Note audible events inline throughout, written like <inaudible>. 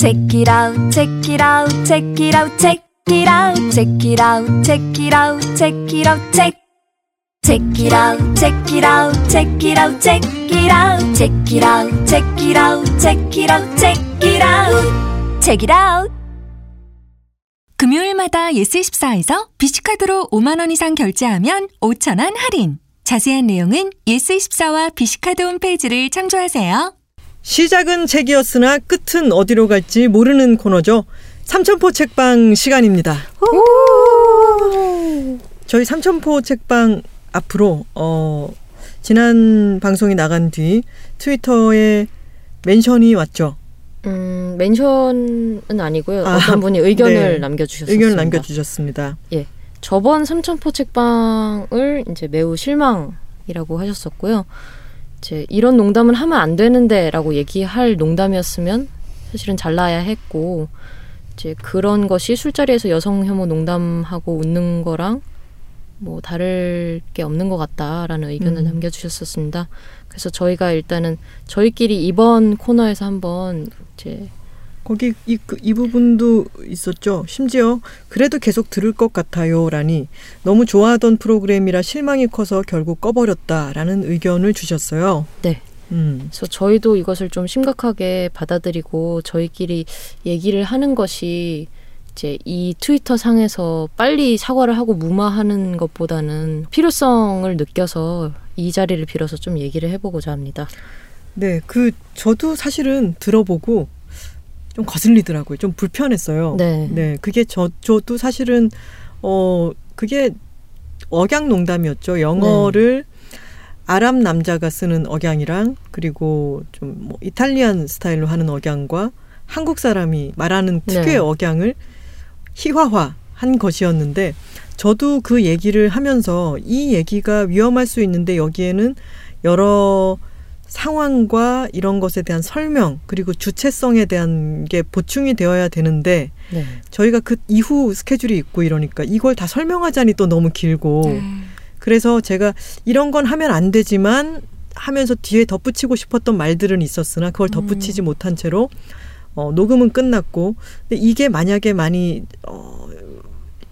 Check it out, check it out, check it out, check it out, check it out, check it out, check it out, check. Check it out, check it out, check it out, check it out, check it out, check it out, check it out, check it out, check it out. 금요일마다 예스24에서 비시카드로 5만원 이상 결제하면 5천원 할인. 자세한 내용은 예스24와 비시카드 홈페이지를 참조하세요. 시작은 책이었으나 끝은 어디로 갈지 모르는 코너죠. 삼천포 책방 시간입니다. 저희 삼천포 책방 앞으로 어 지난 방송이 나간 뒤 트위터에 멘션이 왔죠. 음, 멘션은 아니고요. 아, 어떤 분이 의견을 네. 남겨주셨습니다. 의견을 남겨주셨습니다. 예, 저번 삼천포 책방을 이제 매우 실망이라고 하셨었고요. 이제 이런 농담은 하면 안 되는데라고 얘기할 농담이었으면 사실은 잘라야 했고 이제 그런 것이 술자리에서 여성 혐오 농담하고 웃는 거랑 뭐 다를 게 없는 것 같다라는 의견을 음. 남겨주셨었습니다. 그래서 저희가 일단은 저희끼리 이번 코너에서 한번 이제 거기 이, 그, 이 부분도 있었죠. 심지어 그래도 계속 들을 것 같아요라니 너무 좋아하던 프로그램이라 실망이 커서 결국 꺼버렸다라는 의견을 주셨어요. 네. 음. 그래서 저희도 이것을 좀 심각하게 받아들이고 저희끼리 얘기를 하는 것이 이제 이 트위터 상에서 빨리 사과를 하고 무마하는 것보다는 필요성을 느껴서 이 자리를 빌어서 좀 얘기를 해보고자 합니다. 네, 그 저도 사실은 들어보고 좀 거슬리더라고요. 좀 불편했어요. 네. 네, 그게 저 저도 사실은 어 그게 억양 농담이었죠. 영어를 아랍 남자가 쓰는 억양이랑 그리고 좀 뭐 이탈리안 스타일로 하는 억양과 한국 사람이 말하는 특유의 네. 억양을 희화화 한 것이었는데 저도 그 얘기를 하면서 이 얘기가 위험할 수 있는데 여기에는 여러 상황과 이런 것에 대한 설명 그리고 주체성에 대한 게 보충이 되어야 되는데 네. 저희가 그 이후 스케줄이 있고 이러니까 이걸 다 설명하자니 또 너무 길고. 그래서 제가 이런 건 하면 안 되지만 하면서 뒤에 덧붙이고 싶었던 말들은 있었으나 그걸 덧붙이지 못한 채로 어, 녹음은 끝났고. 근데 이게 만약에 많이 어,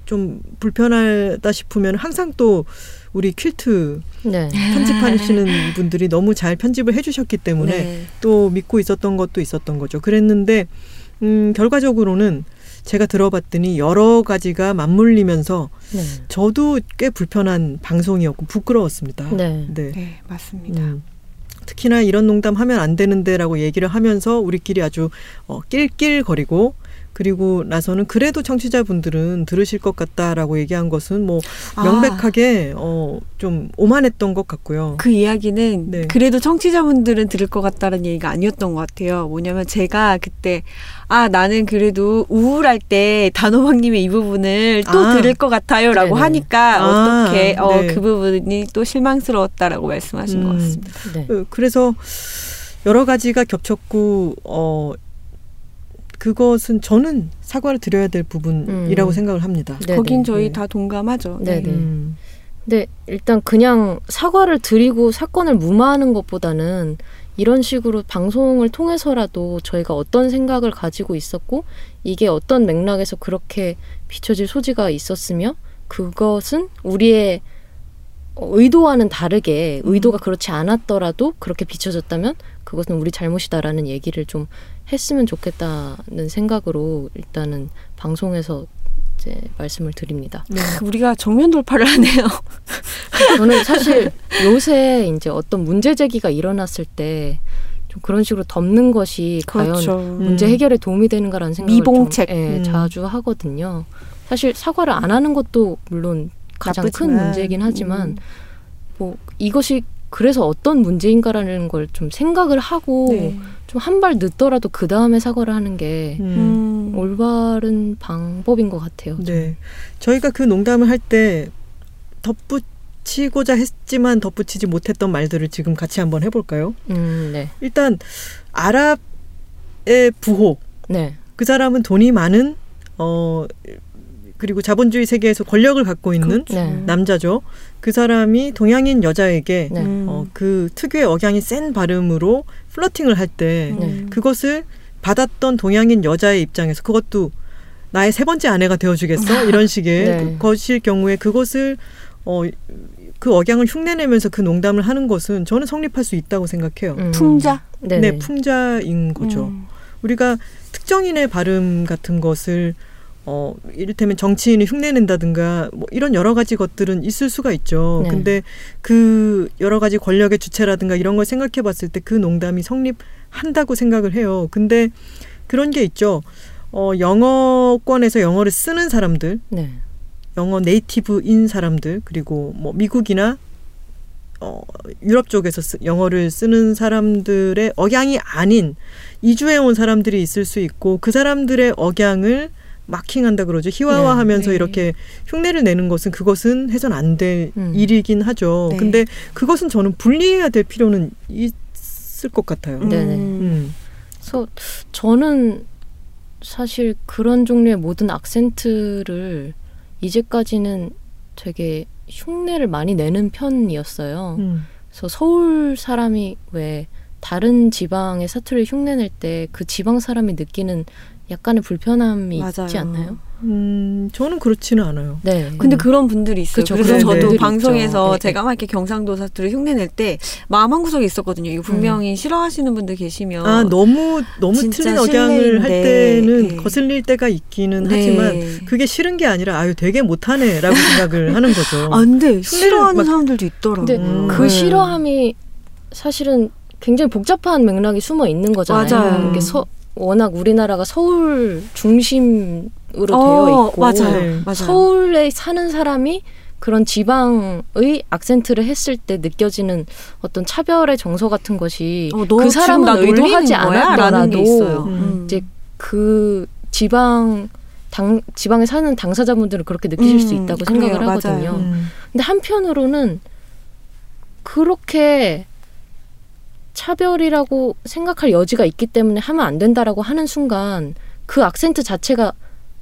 좀 불편하다 싶으면 항상 또 우리 퀼트 네. 편집하시는 분들이 너무 잘 편집을 해주셨기 때문에 네. 또 믿고 있었던 것도 있었던 거죠. 그랬는데 음, 결과적으로는 제가 들어봤더니 여러 가지가 맞물리면서 네. 저도 꽤 불편한 방송이었고 부끄러웠습니다. 네. 네. 네, 맞습니다. 음. 특히나 이런 농담 하면 안 되는데라고 얘기를 하면서 우리끼리 아주 어, 낄낄거리고 그리고 나서는 그래도 청취자분들은 들으실 것 같다라고 얘기한 것은 뭐 아. 명백하게 어, 좀 오만했던 것 같고요. 그 이야기는 네. 그래도 청취자분들은 들을 것 같다는 얘기가 아니었던 것 같아요. 뭐냐면 제가 그때 아 나는 그래도 우울할 때 단호박님의 이 부분을 또 아. 들을 것 같아요라고 네네. 하니까 아, 어떻게 어, 네. 그 부분이 또 실망스러웠다라고 말씀하신 것 음. 같습니다. 네. 어, 그래서 여러 가지가 겹쳤고 어 그것은 저는 사과를 드려야 될 부분이라고 음. 생각을 합니다. 네, 거긴 네. 저희 네. 다 동감하죠. 네, 네. 음. 근데 일단 그냥 사과를 드리고 사건을 무마하는 것보다는 이런 식으로 방송을 통해서라도 저희가 어떤 생각을 가지고 있었고 이게 어떤 맥락에서 그렇게 비춰질 소지가 있었으며 그것은 우리의 어, 의도와는 다르게 의도가 그렇지 않았더라도 그렇게 비춰졌다면 그것은 우리 잘못이다라는 얘기를 좀 했으면 좋겠다는 생각으로 일단은 방송에서 이제 말씀을 드립니다. 네. 우리가 정면 돌파를 하네요. <laughs> 저는 사실 요새 이제 어떤 문제 제기가 일어났을 때 좀 그런 식으로 덮는 것이 과연 그렇죠. 문제 해결에 도움이 되는가라는 생각을 미봉책. 좀, 예, 음. 자주 하거든요. 사실 사과를 안 하는 것도 물론 가장 큰 나쁘지만, 문제이긴 하지만 음. 뭐 이것이 그래서 어떤 문제인가라는 걸 좀 생각을 하고 네. 좀한 발 늦더라도 그 다음에 사과를 하는 게 음. 음. 올바른 방법인 것 같아요. 네. 저희가 그 농담을 할 때 덧붙이고자 했지만 덧붙이지 못했던 말들을 지금 같이 한번 해볼까요? 음, 네, 일단 아랍의 부호 네, 그 사람은 돈이 많은 어 그리고 자본주의 세계에서 권력을 갖고 있는 그렇죠. 네. 남자죠. 그 사람이 동양인 여자에게 네. 음. 어, 그 특유의 억양이 센 발음으로 플러팅을 할때 네. 음. 그것을 받았던 동양인 여자의 입장에서 그것도 나의 세 번째 아내가 되어주겠어 <laughs> 이런 식의 네. 것일 경우에 그것을 어. 그 억양을 흉내내면서 그 농담을 하는 것은 저는 성립할 수 있다고 생각해요. 음. 풍자. 네. 네, 풍자인 거죠. 음. 우리가 특정인의 발음 같은 것을 어 이를테면 정치인을 흉내낸다든가 뭐 이런 여러 가지 것들은 있을 수가 있죠. 네. 근데 그 여러 가지 권력의 주체라든가 이런 걸 생각해 봤을 때 그 농담이 성립한다고 생각을 해요. 근데 그런 게 있죠. 어 영어권에서 영어를 쓰는 사람들, 네. 영어 네이티브인 사람들 그리고 뭐 미국이나 어 유럽 쪽에서 쓰, 영어를 쓰는 사람들의 억양이 아닌 이주해 온 사람들이 있을 수 있고 그 사람들의 억양을 마킹한다 그러죠. 희화화하면서 네. 이렇게 흉내를 내는 것은 그것은 해선 안될 음. 일이긴 하죠. 네. 근데 그것은 저는 분리해야 될 필요는 있을 것 같아요. 음. 네네. 음. 그래서 저는 사실 그런 종류의 모든 악센트를 이제까지는 되게 흉내를 많이 내는 편이었어요. 음. 그래서 서울 사람이 왜 다른 지방의 사투리를 흉내낼 때 그 지방 사람이 느끼는 약간의 불편함이 있지 맞아요. 않나요? 음, 저는 그렇지는 않아요. 네. 근데 그런 분들이 있어요. 그쵸, 그래서 그런 저도 방송에서 있죠. 네, 제가 막 이렇게 경상도 사투리 흉내낼 때 마음 한 구석에 있었거든요. 이거 분명히 싫어하시는 분들 계시면 아 너무 너무 틀린 억양을 할 때는 네. 거슬릴 때가 있기는 네. 하지만 그게 싫은 게 아니라 아유 되게 못하네 라고 생각을 <laughs> 하는 거죠. 안 돼. 싫어하는 막- 사람들도 있더라고. 음. 그 네. 싫어함이 사실은 굉장히 복잡한 맥락이 숨어 있는 거잖아요. 맞아요. 이게 서, 워낙 우리나라가 서울 중심으로 어, 되어 있고 맞아요. 네. 맞아요. 서울에 사는 사람이 그런 지방의 악센트를 했을 때 느껴지는 어떤 차별의 정서 같은 것이 어, 너그 사람은 의도하지 않았더라도. 음. 음. 이제 그 지방 당 지방에 사는 당사자분들은 그렇게 느끼실 수 음, 있다고 그래요. 생각을 맞아요. 하거든요. 음. 근데 한편으로는 그렇게 차별이라고 생각할 여지가 있기 때문에 하면 안 된다라고 하는 순간 그 악센트 자체가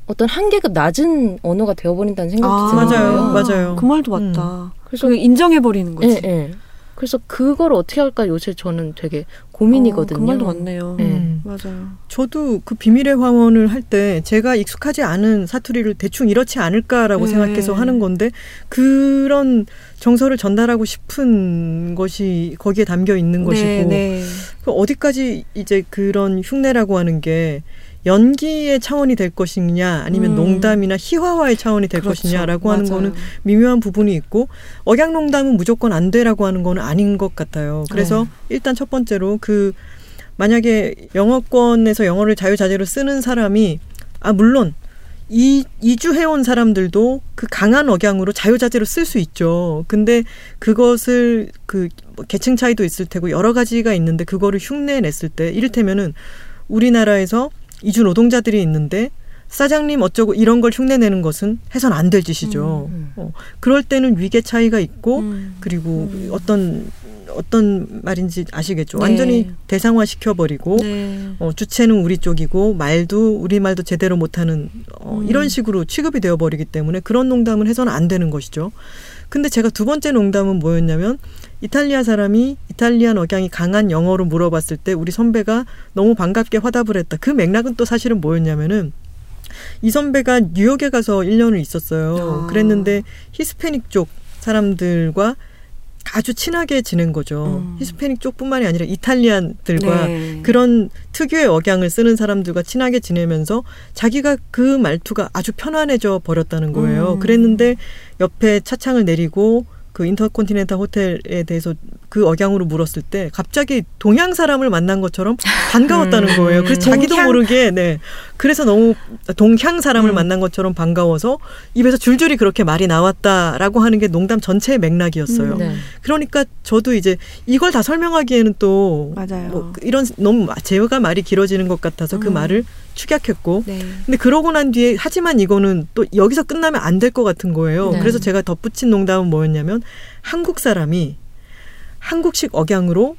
어떤 한계가 낮은 언어가 되어버린다는 생각이 아, 드는 맞아요, 거예요. 맞아요. 그 말도 맞다. 그래서 그래서 인정해 버리는 거지. 예, 예. 그래서 그걸 어떻게 할까 요새 저는 되게 고민이거든요. 어, 그 말도 맞네요. 네. 음. 맞아요. 저도 그 비밀의 화원을 할 때 제가 익숙하지 않은 사투리를 대충 이렇지 않을까라고 네. 생각해서 하는 건데 그런 정서를 전달하고 싶은 것이 거기에 담겨 있는 것이고 네, 네. 그 어디까지 이제 그런 흉내라고 하는 게 연기의 차원이 될 것이냐 아니면 음. 농담이나 희화화의 차원이 될 그렇죠. 것이냐라고 하는 맞아요. 거는 미묘한 부분이 있고 억양 농담은 무조건 안 돼라고 하는 거는 아닌 것 같아요. 그래서 네. 일단 첫 번째로 그 만약에 영어권에서 영어를 자유자재로 쓰는 사람이 아 물론 이 이주해온 사람들도 그 강한 억양으로 자유자재로 쓸 수 있죠. 근데 그것을 그뭐 계층 차이도 있을 테고 여러 가지가 있는데 그거를 흉내 냈을 때 이를테면은 우리나라에서 이주 노동자들이 있는데 사장님 어쩌고 이런 걸 흉내내는 것은 해선 안 될 짓이죠. 음. 어, 그럴 때는 위계 차이가 있고 음. 그리고 음. 어떤 어떤 말인지 아시겠죠. 네. 완전히 대상화 시켜버리고 네. 어, 주체는 우리 쪽이고 말도 우리 말도 제대로 못하는 어, 음. 이런 식으로 취급이 되어버리기 때문에 그런 농담을 해서는 안 되는 것이죠. 근데 제가 두 번째 농담은 뭐였냐면 이탈리아 사람이 이탈리안 억양이 강한 영어로 물어봤을 때 우리 선배가 너무 반갑게 화답을 했다. 그 맥락은 또 사실은 뭐였냐면은 이 선배가 뉴욕에 가서 1년을 있었어요. 아. 그랬는데 히스패닉 쪽 사람들과 아주 친하게 지낸 거죠. 음. 히스패닉 쪽뿐만이 아니라 이탈리안들과 네. 그런 특유의 억양을 쓰는 사람들과 친하게 지내면서 자기가 그 말투가 아주 편안해져 버렸다는 거예요. 음. 그랬는데 옆에 차창을 내리고 그 인터컨티넨탈 호텔에 대해서 그 억양으로 물었을 때 갑자기 동양 사람을 만난 것처럼 반가웠다는 거예요. 그래서 자기도 동향? 모르게 네. 그래서 너무 동향 사람을 음. 만난 것처럼 반가워서 입에서 줄줄이 그렇게 말이 나왔다라고 하는 게 농담 전체의 맥락이었어요. 음. 네. 그러니까 저도 이제 이걸 다 설명하기에는 또 맞아요. 뭐 이런 너무 제가 말이 길어지는 것 같아서 그 음. 말을 축약했고 네. 근데 그러고 난 뒤에 하지만 이거는 또 여기서 끝나면 안 될 것 같은 거예요. 네. 그래서 제가 덧붙인 농담은 뭐였냐면 한국 사람이 한국식 억양으로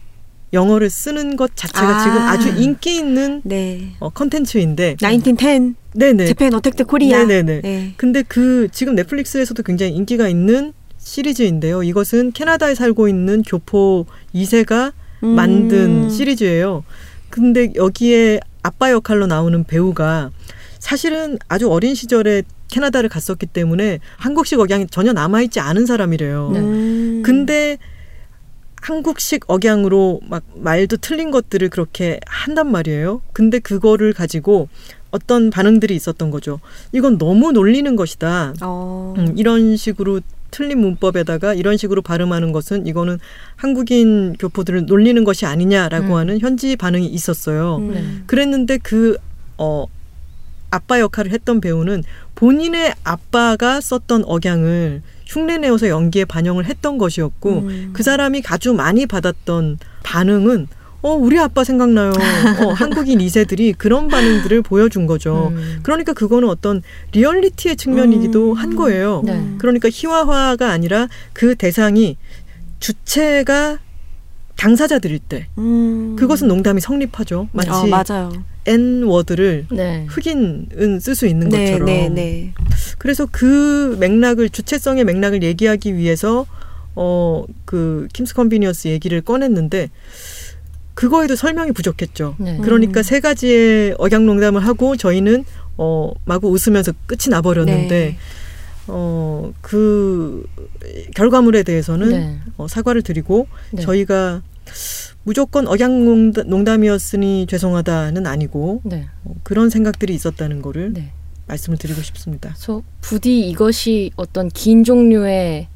영어를 쓰는 것 자체가 아. 지금 아주 인기 있는 네. 어, 컨텐츠인데 1910 네네 재팬 어택트 코리아. 네네네 네. 근데 그 지금 넷플릭스에서도 굉장히 인기가 있는 시리즈인데요. 이것은 캐나다에 살고 있는 교포 2세가 만든 음. 시리즈예요. 근데 여기에 아빠 역할로 나오는 배우가 사실은 아주 어린 시절에 캐나다를 갔었기 때문에 한국식 억양이 전혀 남아있지 않은 사람이래요. 네. 음. 근데 한국식 억양으로 막 말도 틀린 것들을 그렇게 한단 말이에요. 근데 그거를 가지고 어떤 반응들이 있었던 거죠. 이건 너무 놀리는 것이다. 어. 음, 이런 식으로 틀린 문법에다가 이런 식으로 발음하는 것은 이거는 한국인 교포들을 놀리는 것이 아니냐라고 음. 하는 현지 반응이 있었어요. 음. 네. 그랬는데 그, 어, 아빠 역할을 했던 배우는 본인의 아빠가 썼던 억양을 흉내 내어서 연기에 반영을 했던 것이었고 음. 그 사람이 아주 많이 받았던 반응은 어, 우리 아빠 생각나요. 어, <laughs> 한국인 2세들이 그런 반응들을 보여준 거죠. 음. 그러니까 그거는 어떤 리얼리티의 측면이기도 음. 한 거예요. 네. 그러니까 희화화가 아니라 그 대상이 주체가 당사자 들일 때 음. 그것은 농담이 성립하죠. 마치 어, 맞아요. N word를 네. 흑인은 쓸 수 있는 네, 것처럼. 네, 네. 그래서 그 맥락을 주체성의 맥락을 얘기하기 위해서 어 그 Kim's Convenience 얘기를 꺼냈는데 그거에도 설명이 부족했죠. 네. 그러니까 음. 세 가지의 억양 농담을 하고 저희는 어 마구 웃으면서 끝이 나버렸는데 네. 어 그 결과물에 대해서는 네. 어, 사과를 드리고 네. 저희가 무조건 억양 농담- 농담이었으니 죄송하다는 아니고 네. 어, 그런 생각들이 있었다는 거를 네. 말씀을 드리고 싶습니다. 그래서 부디 이것이 어떤 긴 종류의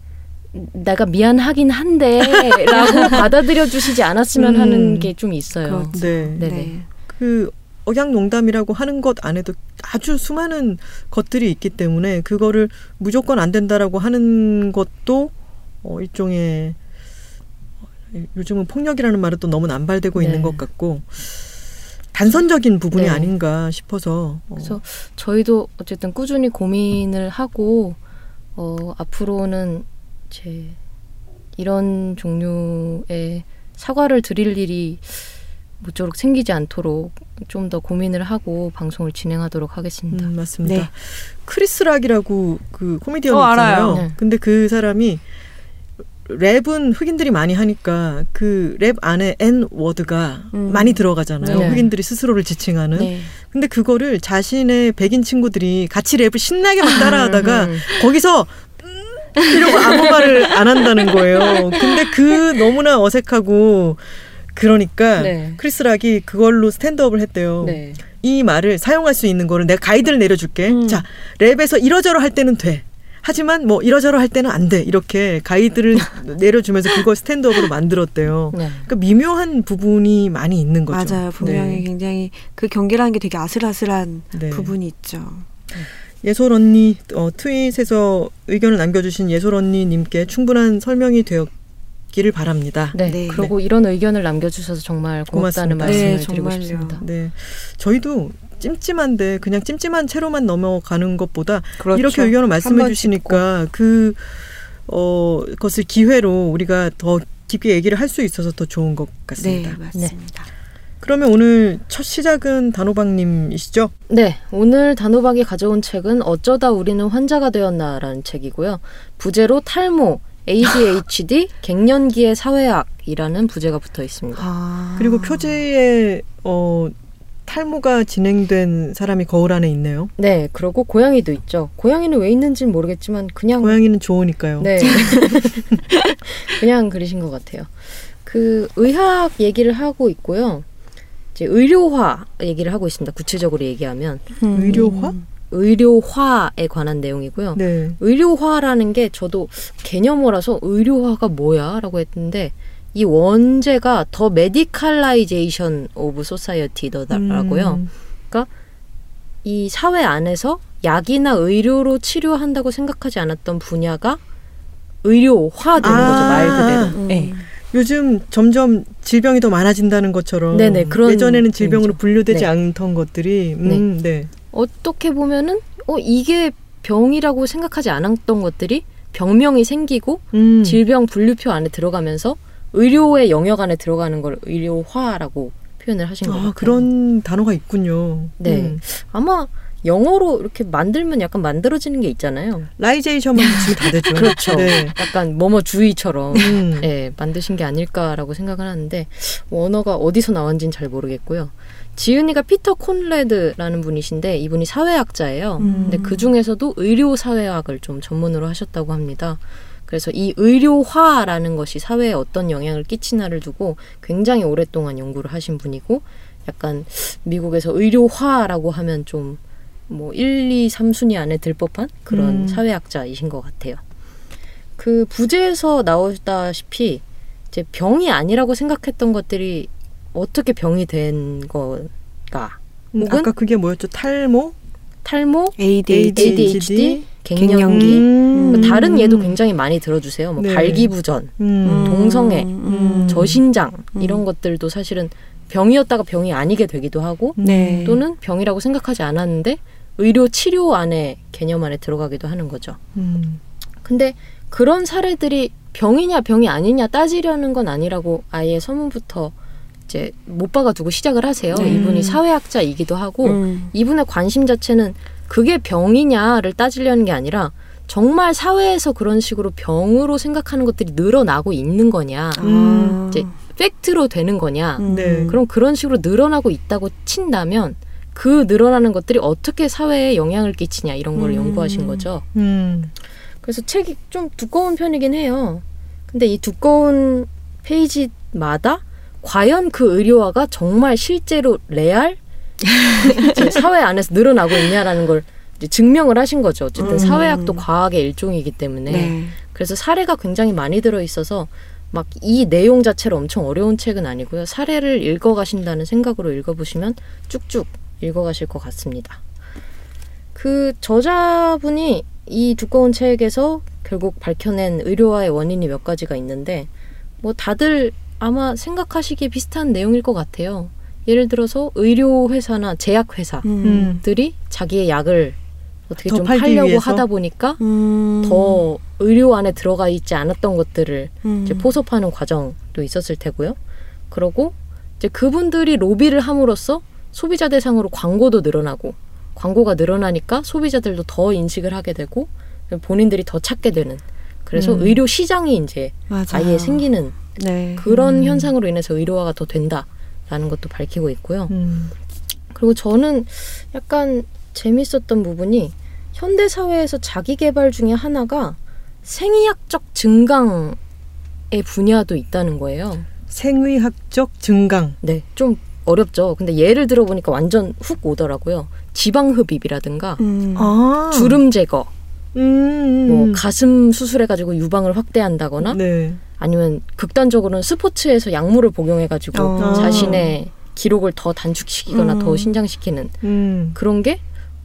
내가 미안하긴 한데라고 <laughs> 받아들여 주시지 않았으면 음. 하는 게 좀 있어요. 그렇죠. 네. 네네. 그 억양 농담이라고 하는 것 안에도 아주 수많은 것들이 있기 때문에 그거를 무조건 안 된다라고 하는 것도 어 일종의 어, 요즘은 폭력이라는 말은 또 너무 남발되고 네. 있는 것 같고 단선적인 부분이 네. 아닌가 싶어서 어, 그래서 저희도 어쨌든 꾸준히 고민을 하고 어, 앞으로는 이제 이런 종류의 사과를 드릴 일이 모쪼록 생기지 않도록 좀 더 고민을 하고 방송을 진행하도록 하겠습니다. 음, 맞습니다. 네. 크리스 락이라고 그 코미디언 어, 있잖아요. 알아요. 네. 근데 그 사람이 랩은 흑인들이 많이 하니까 그 랩 안에 N word가 음. 많이 들어가잖아요. 네. 흑인들이 스스로를 지칭하는. 네. 근데 그거를 자신의 백인 친구들이 같이 랩을 신나게 막 따라하다가 음. 거기서 음, 이러고 아무 말을 안 한다는 거예요. 근데 그 너무나 어색하고 그러니까 네. 크리스 락이 그걸로 stand-up을 했대요. 네. 이 말을 사용할 수 있는 거를 내가 가이드를 내려줄게. 음. 자, 랩에서 이러저러 할 때는 돼. 하지만 뭐 이러저러 할 때는 안 돼. 이렇게 가이드를 <laughs> 내려주면서 그걸 스탠드업으로 만들었대요. 네. 그러니까 미묘한 부분이 많이 있는 거죠. 맞아요. 분명히 네. 굉장히 그 경계라는 게 되게 아슬아슬한 네. 부분이 있죠. 예솔 언니 어, 트윗에서 의견을 남겨주신 예솔 언니님께 충분한 설명이 되었 기를 바랍니다. 네. 네. 그리고 이런 의견을 남겨주셔서 정말 고맙다는 고맙습니다. 말씀을 네, 드리고 정말요. 싶습니다. 네, 저희도 찜찜한데 그냥 찜찜한 채로만 넘어가는 것보다 그렇죠. 이렇게 의견을 말씀해 주시니까 그 어, 것을 기회로 우리가 더 깊게 얘기를 할 수 있어서 더 좋은 것 네, 같습니다. 맞습니다. 그러면 오늘 첫 시작은 단호박님이시죠? 네, 오늘 단호박이 가져온 책은 어쩌다 우리는 환자가 되었나라는 책이고요. 부제로 탈모, ADHD, 갱년기의 사회학이라는 부제가 붙어 있습니다. 아. 그리고 표지에 어, 탈모가 진행된 사람이 거울 안에 있네요. 네, 그리고 고양이도 있죠. 고양이는 왜 있는지는 모르겠지만 그냥 고양이는 좋으니까요. 네. <laughs> 그냥 그리신 것 같아요. 그 의학 얘기를 하고 있고요. 이제 의료화 얘기를 하고 있습니다. 구체적으로 얘기하면 음. 의료화? 의료화에 관한 내용이고요. 네. 의료화라는 게 저도 개념어라서 의료화가 뭐야라고 했는데 이 원제가 더 메디칼라이제이션 오브 소사이어티더라고요. 음, 이 사회 안에서 약이나 의료로 치료한다고 생각하지 않았던 분야가 의료화 되는 아. 거죠 말 그대로. 음. 네. 요즘 점점 질병이 더 많아진다는 것처럼 네네, 예전에는 질병으로 의미죠. 분류되지 네. 않던 것들이 음, 네. 어떻게 보면은 어 이게 병이라고 생각하지 않았던 것들이 병명이 생기고 음. 질병 분류표 안에 들어가면서 의료의 영역 안에 들어가는 걸 의료화라고 표현을 하신 것 아, 같아요. 그런 단어가 있군요. 네. 음. 아마 영어로 이렇게 만들면 약간 만들어지는 게 있잖아요. 라이제이션만 붙이면 <laughs> 다 되죠. 그렇죠. 네. 약간 뭐뭐 주의처럼 음. 예, 만드신 게 아닐까라고 생각을 하는데 원어가 어디서 나왔는지는 잘 모르겠고요. 지은이가 피터 콘레드라는 분이신데 이분이 사회학자예요. 음. 근데 그 중에서도 의료 사회학을 좀 전문으로 하셨다고 합니다. 그래서 이 의료화라는 것이 사회에 어떤 영향을 끼치나를 두고 굉장히 오랫동안 연구를 하신 분이고 약간 미국에서 의료화라고 하면 좀 뭐 1, 2, 3순위 안에 들 법한 그런 음. 사회학자이신 것 같아요. 그 부제에서 나오다시피 이제 병이 아니라고 생각했던 것들이 어떻게 병이 된 걸까? 음, 혹은 아까 그게 뭐였죠? 탈모, 탈모, ADHD. ADHD, 갱년기. 갱년기. 음. 뭐 다른 예도 굉장히 많이 들어주세요. 뭐 네. 발기부전, 음. 동성애, 음. 저신장 음. 이런 것들도 사실은 병이었다가 병이 아니게 되기도 하고 네. 또는 병이라고 생각하지 않았는데 의료 치료 안에 개념 안에 들어가기도 하는 거죠. 음. 근데 그런 사례들이 병이냐 병이 아니냐 따지려는 건 아니라고 아예 서문부터 이제 못 박아두고 시작을 하세요. 네. 이분이 사회학자이기도 하고 음. 이분의 관심 자체는 그게 병이냐를 따지려는 게 아니라 정말 사회에서 그런 식으로 병으로 생각하는 것들이 늘어나고 있는 거냐, 음. 이제 팩트로 되는 거냐. 음. 네. 그럼 그런 식으로 늘어나고 있다고 친다면 그 늘어나는 것들이 어떻게 사회에 영향을 끼치냐 이런 걸 음. 연구하신 거죠. 음. 그래서 책이 좀 두꺼운 편이긴 해요. 근데 이 두꺼운 페이지마다 과연 그 의료화가 정말 실제로 레알 <laughs> 사회 안에서 늘어나고 있냐라는 걸 증명을 하신 거죠. 어쨌든 음. 사회학도 과학의 일종이기 때문에 네. 그래서 사례가 굉장히 많이 들어 있어서 막 이 내용 자체로 엄청 어려운 책은 아니고요. 사례를 읽어 가신다는 생각으로 읽어 보시면 쭉쭉 읽어 가실 것 같습니다. 그 저자분이 이 두꺼운 책에서 결국 밝혀낸 의료화의 원인이 몇 가지가 있는데 뭐 다들 아마 생각하시기에 비슷한 내용일 것 같아요. 예를 들어서 의료회사나 제약회사들이 음. 자기의 약을 어떻게 더좀 팔려고 위해서? 하다 보니까 음. 더 의료 안에 들어가 있지 않았던 것들을 음. 이제 포섭하는 과정도 있었을 테고요. 그러고 이제 그분들이 로비를 함으로써 소비자 대상으로 광고도 늘어나고 광고가 늘어나니까 소비자들도 더 인식을 하게 되고 본인들이 더 찾게 되는 그래서 음. 의료 시장이 이제 맞아요. 아예 생기는 네. 그런 음. 현상으로 인해서 의료화가 더 된다라는 것도 밝히고 있고요. 음. 그리고 저는 약간 재밌었던 부분이 현대 사회에서 자기 개발 중에 하나가 생의학적 증강의 분야도 있다는 거예요. 생의학적 증강. 네, 좀 어렵죠. 근데 예를 들어보니까 완전 흡 오더라고요. 지방 흡입이라든가 음. 아. 주름 제거, 음. 뭐 가슴 수술해가지고 유방을 확대한다거나 네. 아니면 극단적으로는 스포츠에서 약물을 복용해가지고 어. 자신의 기록을 더 단축시키거나 음. 더 신장시키는 음. 그런 게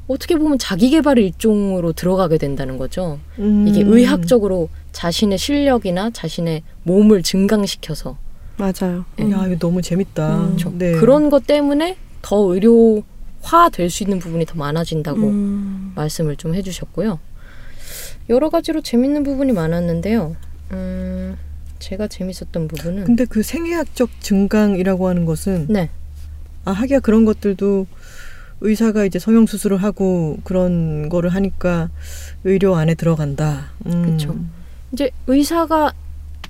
어떻게 보면 자기 개발의 일종으로 들어가게 된다는 거죠. 음. 이게 의학적으로 자신의 실력이나 자신의 몸을 증강시켜서 맞아요. 야, 이거 너무 재밌다. 음. 그렇죠. 네. 그런 것 때문에 더 의료화 될 수 있는 부분이 더 많아진다고 음. 말씀을 좀 해주셨고요. 여러 가지로 재밌는 부분이 많았는데요. 음, 제가 재밌었던 부분은 근데 그 생의학적 증강이라고 하는 것은 네, 아 하기야 그런 것들도 의사가 이제 성형 수술을 하고 그런 거를 하니까 의료 안에 들어간다. 음. 그쵸. 이제 의사가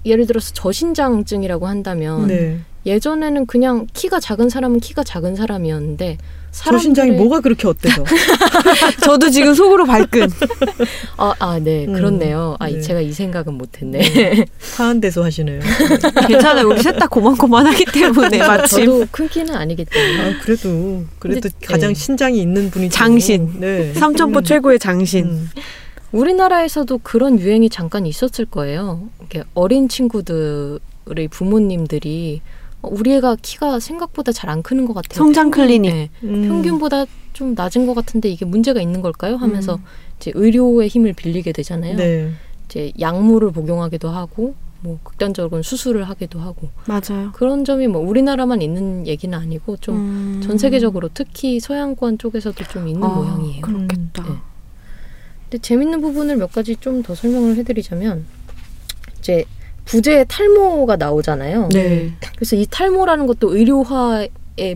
예를 들어서 저신장증이라고 한다면 네. 예전에는 그냥 키가 작은 사람은 키가 작은 사람이었는데 저 신장이 사람들의- 뭐가 그렇게 어때서? <laughs> 저도 지금 속으로 발끈. <laughs> 아, 아, 네, 음, 그렇네요. 아, 네. 제가 이 생각은 못했네. <laughs> 파한 데서 하시네요. 괜찮아요. 우리 셋 다 고만고만하기 때문에 마침. 저도 큰 키는 아니기 때문에. 아 그래도 그래도 근데- 가장 네. 신장이 있는 분이 장신. 네. 삼천포 음. 최고의 장신. 음. 우리나라에서도 그런 유행이 잠깐 있었을 거예요. 이렇게 어린 친구들의 부모님들이 어, 우리 애가 키가 생각보다 잘 안 크는 것 같아요. 성장 클리닉. 네, 음. 평균보다 좀 낮은 것 같은데 이게 문제가 있는 걸까요? 하면서 음. 이제 의료의 힘을 빌리게 되잖아요. 네. 이제 약물을 복용하기도 하고 뭐 극단적으로는 수술을 하기도 하고 맞아요. 그런 점이 뭐 우리나라만 있는 얘기는 아니고 좀 음. 전 세계적으로 특히 서양권 쪽에서도 좀 있는 아, 모양이에요. 그렇겠다. 네. 근데 재밌는 부분을 몇 가지 좀 더 설명을 해드리자면 이제 부재에 탈모가 나오잖아요. 네. 그래서 이 탈모라는 것도 의료화의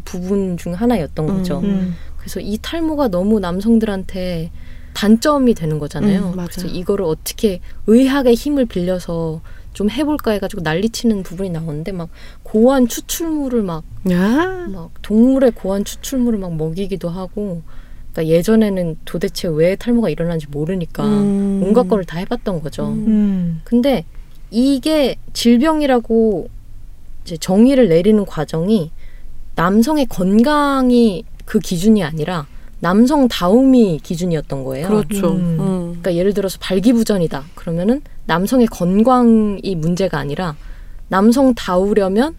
부분 중 하나였던 음. 거죠. 음. 그래서 이 탈모가 너무 남성들한테 단점이 되는 거잖아요. 음. 그래서 이거를 어떻게 의학의 힘을 빌려서 좀 해볼까 해가지고 난리치는 부분이 나오는데 막 고안 추출물을 막, 야. 막 동물의 고안 추출물을 막 먹이기도 하고 그러니까 예전에는 도대체 왜 탈모가 일어나는지 모르니까 음. 온갖 거를 다 해봤던 거죠. 음. 음. 근데 이게 질병이라고 정의를 내리는 과정이 남성의 건강이 그 기준이 아니라 남성다움이 기준이었던 거예요. 그렇죠. 음. 음. 그러니까 예를 들어서 발기부전이다. 그러면은 남성의 건강이 문제가 아니라 남성다우려면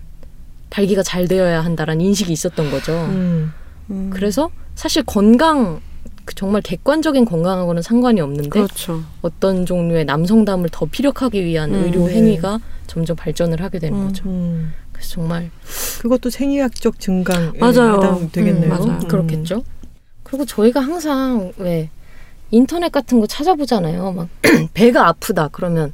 발기가 잘 되어야 한다라는 인식이 있었던 거죠. 음. 음. 그래서 사실 건강 그 정말 객관적인 건강하고는 상관이 없는데 그렇죠. 어떤 종류의 남성담을 더 피력하기 위한 음, 의료 네. 행위가 점점 발전을 하게 되는 음. 거죠. 음. 그래서 정말 그것도 생리학적 증강에 맞아요. 해당되겠네요. 음, 맞아요. 그렇겠죠. 그리고 저희가 항상 왜 인터넷 같은 거 찾아보잖아요. 막 <clears throat> 배가 아프다 그러면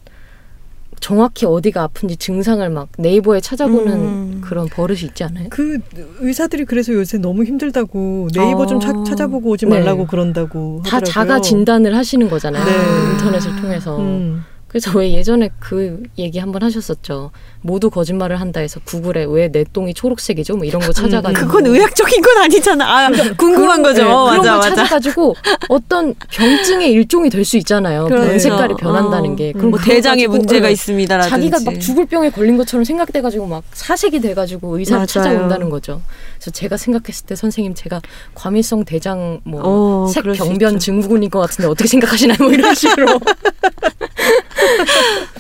정확히 어디가 아픈지 증상을 막 네이버에 찾아보는 음. 그런 버릇이 있지 않아요? 그 의사들이 그래서 요새 너무 힘들다고 네이버 좀 차- 어. 찾아보고 오지 네. 말라고 그런다고 다 하더라고요. 자가 진단을 하시는 거잖아요. 네. 인터넷을 통해서. 음. 그래서 왜 예전에 그 얘기 한번 하셨었죠. 모두 거짓말을 한다 해서 구글에 왜 내 똥이 초록색이죠? 뭐 이런 거 찾아가지고. 그건 의학적인 건 아니잖아. 아, 궁금한 거죠. 네, 그런 맞아, 걸 맞아. 찾아가지고 어떤 병증의 일종이 될 수 있잖아요. 그 그렇죠. 색깔이 변한다는 어. 게. 뭐 그거 대장에 문제가 네. 있습니다라든지. 자기가 막 죽을 병에 걸린 것처럼 생각돼가지고 막 사색이 돼가지고 의사를 맞아요. 찾아온다는 거죠. 그래서 제가 생각했을 때 선생님 제가 과민성 대장 뭐 어, 색병변. 증후군인 것 같은데 어떻게 생각하시나요? 뭐 이런 식으로. <laughs>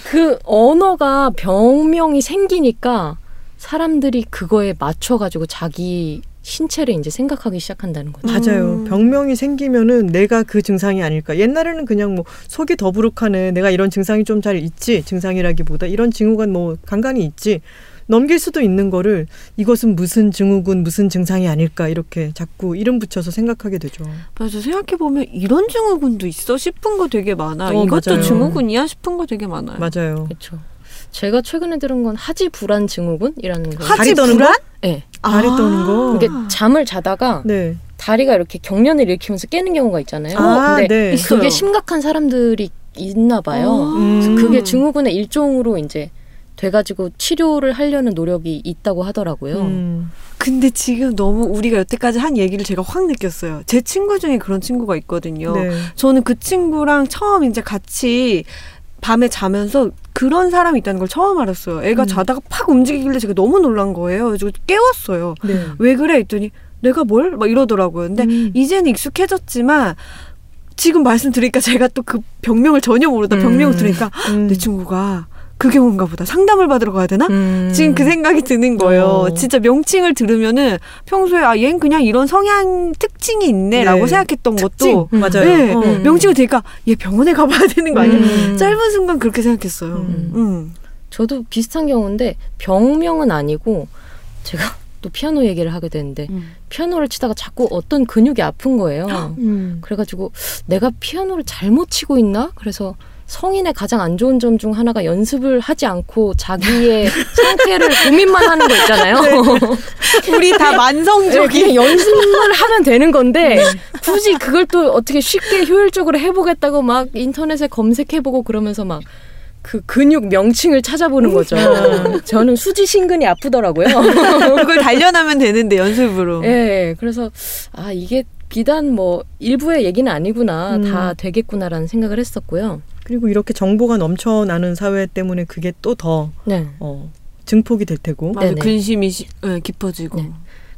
그 언어가 병명이 생기니까 사람들이 그거에 맞춰가지고 자기 신체를 이제 생각하기 시작한다는 거죠. 맞아요. 음. 병명이 생기면은 내가 그 증상이 아닐까. 옛날에는 그냥 뭐 속이 더부룩하네. 내가 이런 증상이 좀 잘 있지. 증상이라기보다 이런 징후가 뭐 간간히 있지. 넘길 수도 있는 거를 이것은 무슨 증후군, 무슨 증상이 아닐까 이렇게 자꾸 이름 붙여서 생각하게 되죠. 맞아 생각해 보면 이런 증후군도 있어 싶은 거 되게 많아. 어, 이것도 맞아요. 증후군이야 싶은 거 되게 많아요. 맞아요. 그렇죠. 제가 최근에 들은 건 하지 불안 증후군이라는 거. 하지 다리 떠는 불안? 네. 다리 떠는 거. 이게 잠을 자다가 네. 다리가 이렇게 경련을 일으키면서 깨는 경우가 있잖아요. 아, 근데 네. 있어요. 그게 심각한 사람들이 있나 봐요. 아. 음. 그게 증후군의 일종으로 이제 돼가지고 치료를 하려는 노력이 있다고 하더라고요. 음. 근데 지금 너무 우리가 여태까지 한 얘기를 제가 확 느꼈어요. 제 친구 중에 그런 친구가 있거든요. 네. 저는 그 친구랑 처음 이제 같이 밤에 자면서 그런 사람이 있다는 걸 처음 알았어요. 애가 음. 자다가 팍 움직이길래 제가 너무 놀란 거예요. 그래서 깨웠어요. 네. 왜 그래? 했더니 내가 뭘? 막 이러더라고요. 근데 음. 이제는 익숙해졌지만 지금 말씀드리니까 제가 또 그 병명을 전혀 모르다 음. 병명을 들으니까 음. 내 친구가 그게 뭔가 보다 상담을 받으러 가야 되나? 음. 지금 그 생각이 드는 거예요. 어. 진짜 명칭을 들으면은 평소에 아 얘는 그냥 이런 성향 특징이 있네라고 네. 생각했던 특징. 것도 음. 맞아요. 네, 어. 음. 명칭을 들으니까 얘 병원에 가봐야 되는 거 아니야? 음. 짧은 순간 그렇게 생각했어요. 음. 음. 저도 비슷한 경우인데 병명은 아니고 제가 <laughs> 또 피아노 얘기를 하게 되는데 음. 피아노를 치다가 자꾸 어떤 근육이 아픈 거예요. 음. 그래가지고 내가 피아노를 잘못 치고 있나? 그래서 성인의 가장 안 좋은 점 중 하나가 연습을 하지 않고 자기의 <laughs> 상태를 고민만 하는 거 있잖아요. <laughs> 우리 다 네, 만성적인 연습을 하면 되는 건데 굳이 그걸 또 어떻게 쉽게 효율적으로 해보겠다고 막 인터넷에 검색해보고 그러면서 막 그 근육 명칭을 찾아보는 거죠. 저는 수지 신근이 아프더라고요. <laughs> 그걸 단련하면 되는데 연습으로. 예, 그래서 아 이게 비단 뭐 일부의 얘기는 아니구나, 음. 다 되겠구나라는 생각을 했었고요. 그리고 이렇게 정보가 넘쳐나는 사회 때문에 그게 또더 네. 어, 증폭이 될 테고. 맞아 네네. 근심이 시, 네, 깊어지고. 네.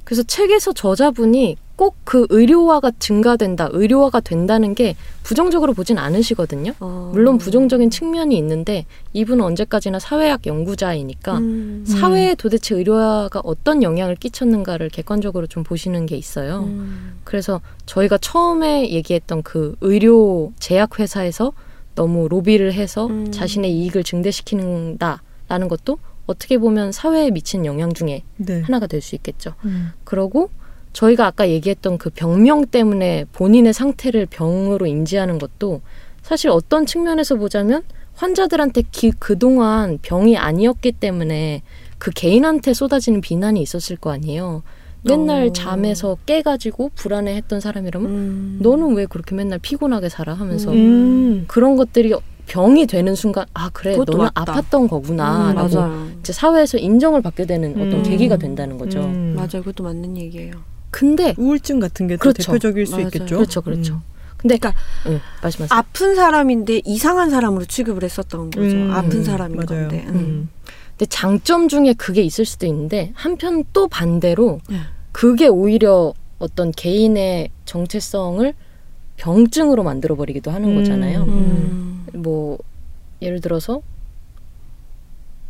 그래서 책에서 저자분이 꼭 그 의료화가 증가된다, 의료화가 된다는 게 부정적으로 보진 않으시거든요. 어. 물론 부정적인 측면이 있는데 이분은 언제까지나 사회학 연구자이니까 음. 사회에 도대체 의료화가 어떤 영향을 끼쳤는가를 객관적으로 좀 보시는 게 있어요. 음. 그래서 저희가 처음에 얘기했던 그 의료 제약 회사에서 너무 로비를 해서 음. 자신의 이익을 증대시키는다라는 것도 어떻게 보면 사회에 미친 영향 중에 네. 하나가 될 수 있겠죠. 음. 그러고 저희가 아까 얘기했던 그 병명 때문에 본인의 상태를 병으로 인지하는 것도 사실 어떤 측면에서 보자면 환자들한테 기, 그동안 병이 아니었기 때문에 그 개인한테 쏟아지는 비난이 있었을 거 아니에요. 맨날 어. 잠에서 깨가지고 불안해했던 사람이라면 음. 너는 왜 그렇게 맨날 피곤하게 살아 하면서 음. 그런 것들이 병이 되는 순간 아 그래 너는 맞다. 아팠던 거구나라고 음. 이제 사회에서 인정을 받게 되는 어떤 음. 계기가 된다는 거죠. 음. 맞아요. 그것도 맞는 얘기예요. 근데 우울증 같은 게또 그렇죠. 대표적일 수 맞아요. 있겠죠. 그렇죠, 그렇죠. 음. 근데 그러니까 응, 말씀하세요. 아픈 사람인데 이상한 사람으로 취급을 했었던 거죠. 음, 아픈 음, 사람인 맞아요. 건데. 근데 장점 중에 그게 있을 수도 있는데 한편 또 반대로 네. 그게 오히려 어떤 개인의 정체성을 병증으로 만들어 버리기도 하는 음. 거잖아요. 음. 뭐 예를 들어서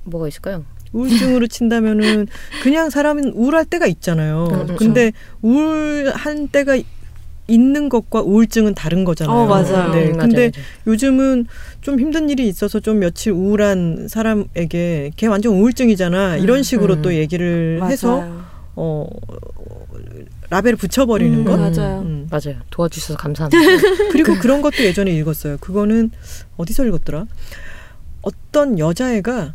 뭐가 있을까요? 우울증으로 친다면은 그냥 사람은 우울할 때가 있잖아요. 그렇죠. 근데 우울한 때가 있는 것과 우울증은 다른 거잖아요. 어, 맞아요. 네. 음, 근데 맞아요, 맞아요. 요즘은 좀 힘든 일이 있어서 좀 며칠 우울한 사람에게 걔 완전 우울증이잖아. 이런 식으로 음. 또 얘기를 해서 맞아요. 어 라벨을 붙여버리는 음, 것. 맞아요. 음. 맞아요. 도와주셔서 감사합니다. <laughs> 그리고 그런 것도 예전에 읽었어요. 그거는 어디서 읽었더라? 어떤 여자애가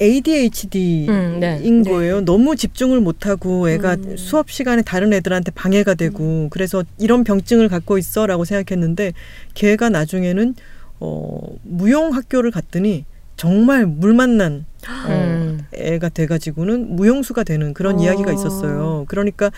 ADHD인 음, 네. 거예요. 너무 집중을 못하고 애가 음. 수업 시간에 다른 애들한테 방해가 되고 그래서 이런 병증을 갖고 있어라고 생각했는데 걔가 나중에는 어 무용 학교를 갔더니 정말 물 만 난 어, 음. 애가 돼가지고는 무용수가 되는 그런 어. 이야기가 있었어요. 그러니까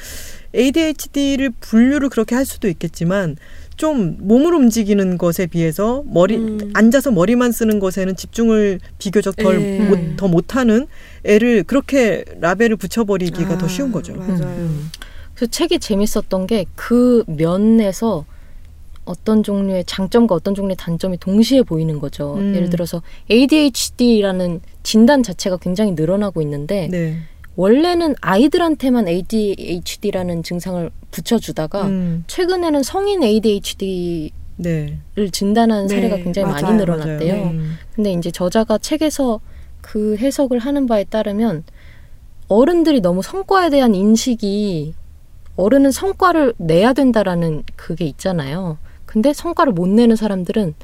ADHD를 분류를 그렇게 할 수도 있겠지만 좀 몸을 움직이는 것에 비해서 머리 음. 앉아서 머리만 쓰는 것에는 집중을 비교적 덜 예. 못, 더 못하는 애를 그렇게 라벨을 붙여버리기가 아, 더 쉬운 거죠. 맞아요. 음. 그래서 책이 재밌었던 게 그 면에서 어떤 종류의 장점과 어떤 종류의 단점이 동시에 보이는 거죠. 음. 예를 들어서 ADHD라는 진단 자체가 굉장히 늘어나고 있는데 네. 원래는 아이들한테만 ADHD라는 증상을 붙여주다가 음. 최근에는 성인 ADHD를 네. 진단하는 네, 사례가 굉장히 많이 맞아요, 늘어났대요. 맞아요. 음. 근데 이제 저자가 책에서 그 해석을 하는 바에 따르면 어른들이 너무 성과에 대한 인식이 어른은 성과를 내야 된다라는 그게 있잖아요. 근데 성과를 못 내는 사람들은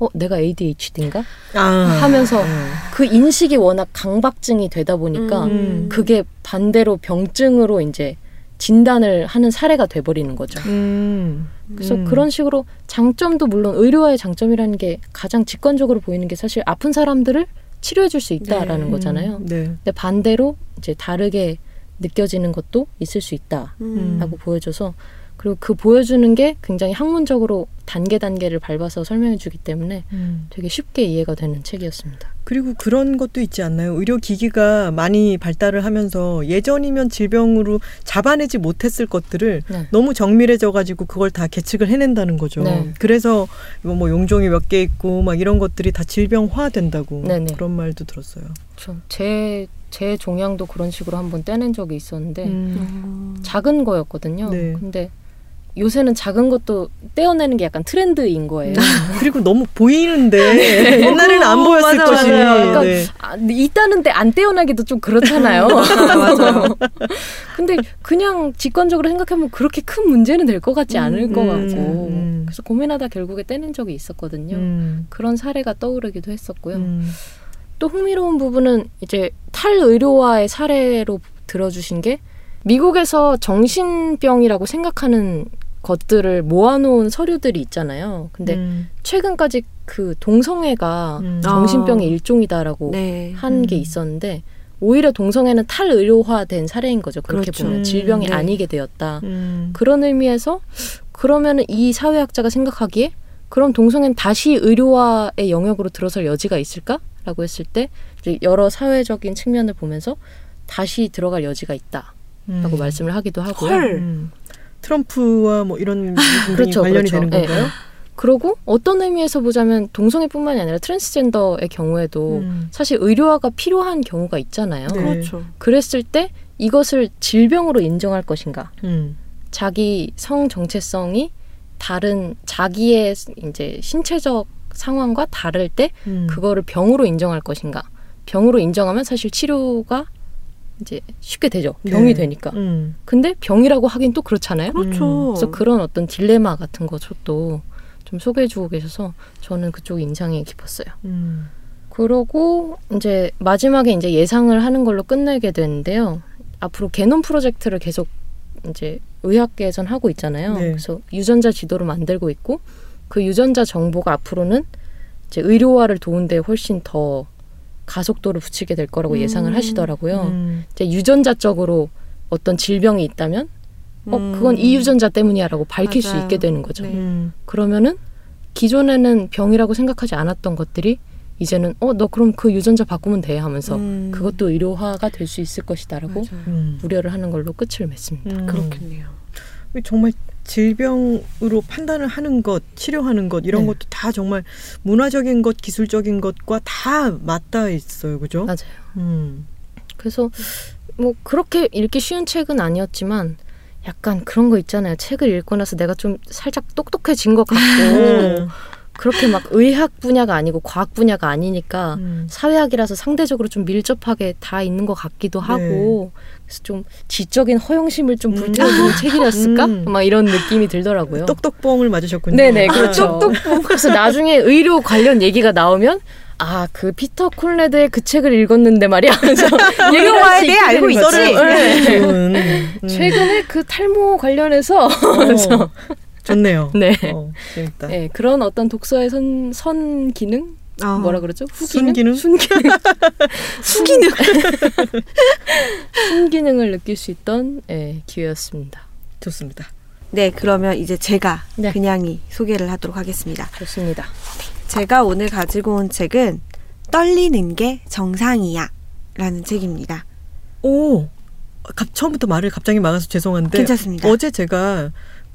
어 내가 ADHD인가 아. 하면서 네. 그 인식이 워낙 강박증이 되다 보니까 음. 그게 반대로 병증으로 이제 진단을 하는 사례가 돼버리는 거죠. 음. 그래서 음. 그런 식으로 장점도 물론 의료와의 장점이라는 게 가장 직관적으로 보이는 게 사실 아픈 사람들을 치료해 줄 수 있다라는 네. 거잖아요. 음. 네. 근데 반대로 이제 다르게 느껴지는 것도 있을 수 있다라고 음. 보여줘서 그리고 그 보여주는 게 굉장히 학문적으로 단계 단계를 밟아서 설명해 주기 때문에 음. 되게 쉽게 이해가 되는 책이었습니다. 그리고 그런 것도 있지 않나요? 의료 기기가 많이 발달을 하면서 예전이면 질병으로 잡아내지 못했을 것들을 네. 너무 정밀해져 가지고 그걸 다 계측을 해낸다는 거죠. 네. 그래서 이거 뭐 용종이 몇 개 있고 막 이런 것들이 다 질병화 된다고 네네. 그런 말도 들었어요. 제, 제 종양도 그런 식으로 한번 떼낸 적이 있었는데 음. 음. 작은 거였거든요. 네. 근데 요새는 작은 것도 떼어내는 게 약간 트렌드인 거예요. <laughs> 그리고 너무 보이는데 옛날에는 안 어, 보였을 맞아, 것이. 맞아요. 그러니까 네. 아, 있다는데 안 떼어나기도 좀 그렇잖아요. <laughs> <laughs> 맞아요. 근데 그냥 직관적으로 생각하면 그렇게 큰 문제는 될 것 같지 않을 것 음, 같고 음. 그래서 고민하다 결국에 떼는 적이 있었거든요. 음. 그런 사례가 떠오르기도 했었고요. 음. 또 흥미로운 부분은 이제 탈의료와의 사례로 들어주신 게 미국에서 정신병이라고 생각하는 것들을 모아놓은 서류들이 있잖아요. 근데 음. 최근까지 그 동성애가 음. 정신병의 아. 일종이다라고 네. 한게 음. 있었는데 오히려 동성애는 탈의료화된 사례인 거죠. 그렇게 그렇죠. 보면 질병이 네. 아니게 되었다. 음. 그런 의미에서 그러면은 이 사회학자가 생각하기에 그럼 동성애는 다시 의료화의 영역으로 들어설 여지가 있을까라고 했을 때 여러 사회적인 측면을 보면서 다시 들어갈 여지가 있다라고 음. 말씀을 하기도 하고요. 헐. 음. 트럼프와 뭐 이런 <laughs> 부분이 그렇죠, 관련이 그렇죠. 되는 예, 건가요? 그러고 어떤 의미에서 보자면 동성애뿐만이 아니라 트랜스젠더의 경우에도 음. 사실 의료화가 필요한 경우가 있잖아요. 네. 그렇죠. 그랬을 때 이것을 질병으로 인정할 것인가? 음. 자기 성 정체성이 다른 자기의 이제 신체적 상황과 다를 때 음. 그거를 병으로 인정할 것인가? 병으로 인정하면 사실 치료가 이제 쉽게 되죠. 병이 네. 되니까. 음. 근데 병이라고 하긴 또 그렇잖아요. 그렇죠. 그래서 그런 어떤 딜레마 같은 것도 좀 소개해주고 계셔서 저는 그쪽이 인상이 깊었어요. 음. 그러고 이제 마지막에 이제 예상을 하는 걸로 끝내게 되는데요. 앞으로 개놈 프로젝트를 계속 이제 의학계에선 하고 있잖아요. 네. 그래서 유전자 지도를 만들고 있고 그 유전자 정보가 앞으로는 이제 의료화를 도운 데 훨씬 더 가속도를 붙이게 될 거라고 예상을 하시더라고요. 음. 이제 유전자적으로 어떤 질병이 있다면 어 그건 이 유전자 때문이야라고 밝힐 수 맞아요. 있게 되는 거죠. 네. 음. 그러면은 기존에는 병이라고 생각하지 않았던 것들이 이제는 어 너 그럼 그 유전자 바꾸면 돼 하면서 음. 그것도 의료화가 될 수 있을 것이다라고. 음. 우려를 하는 걸로 끝을 맺습니다. 음. 그렇겠네요. 정말 질병으로 판단을 하는 것, 치료하는 것 이런 네. 것도 다 정말 문화적인 것, 기술적인 것과 다 맞닿아 있어요, 그죠? 맞아요. 음. 그래서 뭐 그렇게 읽기 쉬운 책은 아니었지만 약간 그런 거 있잖아요. 책을 읽고 나서 내가 좀 살짝 똑똑해진 것 같고 <laughs> 그렇게 막 의학 분야가 아니고 과학 분야가 아니니까 음. 사회학이라서 상대적으로 좀 밀접하게 다 있는 것 같기도 하고 그래서 좀 지적인 허영심을 좀 불태워주는 <laughs> 책이었을까? 음. 막 이런 느낌이 들더라고요. 똑똑뽕을 맞으셨군요. 네네 아, 그렇죠. <laughs> 그래서 나중에 의료 관련 얘기가 나오면 아 그 피터 콜레드의 그 책을 읽었는데 말이야. 의료화에 대해 <laughs> 알고 있지? 네. 음. 최근에 그 탈모 관련해서 어, 좋네요. 네. 어, 재밌다. 네, 그런 어떤 독서의 선, 선 기능? 어. 뭐라 그러죠? 후기능? 순기능? 순기능. <laughs> 순기능. 순기능을 느낄 수 있던 예, 기회였습니다. 좋습니다. 네, 그러면 이제 제가 네. 그냥이 소개를 하도록 하겠습니다. 좋습니다. 제가 오늘 가지고 온 책은 떨리는 게 정상이야 라는 책입니다. 오, 갑, 처음부터 말을 갑자기 막아서 죄송한데 괜찮습니다. 어제 제가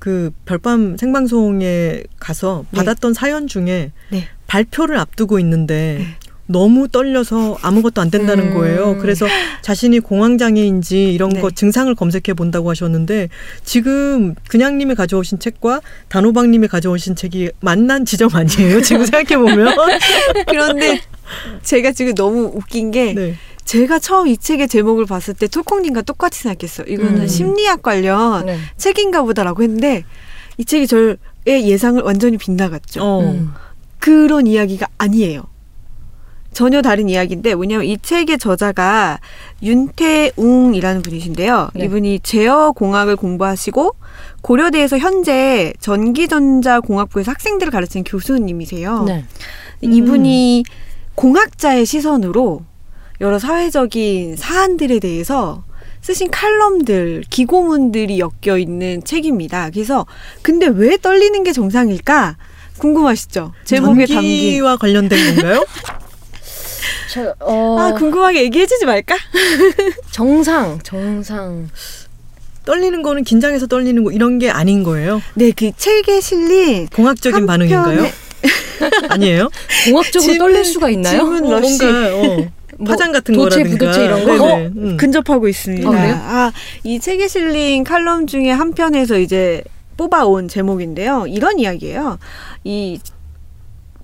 그 별밤 생방송에 가서 네. 받았던 사연 중에 네. 발표를 앞두고 있는데 네. 너무 떨려서 아무것도 안 된다는 음. 거예요. 그래서 자신이 공황장애인지 이런 네. 거 증상을 검색해 본다고 하셨는데 지금 그냥님이 가져오신 책과 단호박님이 가져오신 책이 만난 지점 아니에요? 지금 생각해 보면. <laughs> 그런데 제가 지금 너무 웃긴 게 네. 제가 처음 이 책의 제목을 봤을 때 톨콩님과 똑같이 생각했어요. 이거는 음. 심리학 관련 네. 책인가 보다라고 했는데 이 책이 저의 예상을 완전히 빗나갔죠. 어. 음. 그런 이야기가 아니에요. 전혀 다른 이야기인데 뭐냐면 이 책의 저자가 윤태웅이라는 분이신데요. 네. 이분이 제어 공학을 공부하시고 고려대에서 현재 전기전자 공학부에서 학생들을 가르치는 교수님이세요. 네. 이분이 공학자의 시선으로 여러 사회적인 사안들에 대해서 쓰신 칼럼들, 기고문들이 엮여 있는 책입니다. 그래서 근데 왜 떨리는 게 정상일까? 궁금하시죠? 제목에 담긴. 전기와 관련된 건가요? <laughs> 저, 어, 아, 궁금하게 얘기해주지 말까? <laughs> 정상, 정상. 떨리는 거는 긴장해서 떨리는 거 이런 게 아닌 거예요. 네, 그 책에 실린 공학적인 한 반응인가요? 아니에요? <laughs> 공학적으로 질문- 떨릴 수가 있나요? 질문 어, 러시. 뭔가 어, 뭐 파장 같은 도체, 거라든가. 부도체 이런 거? 네네, 음. 근접하고 있습니다. 아, 그래요? 아, 이 책에 실린 칼럼 중에 한 편에서 이제 뽑아온 제목인데요. 이런 이야기예요. 이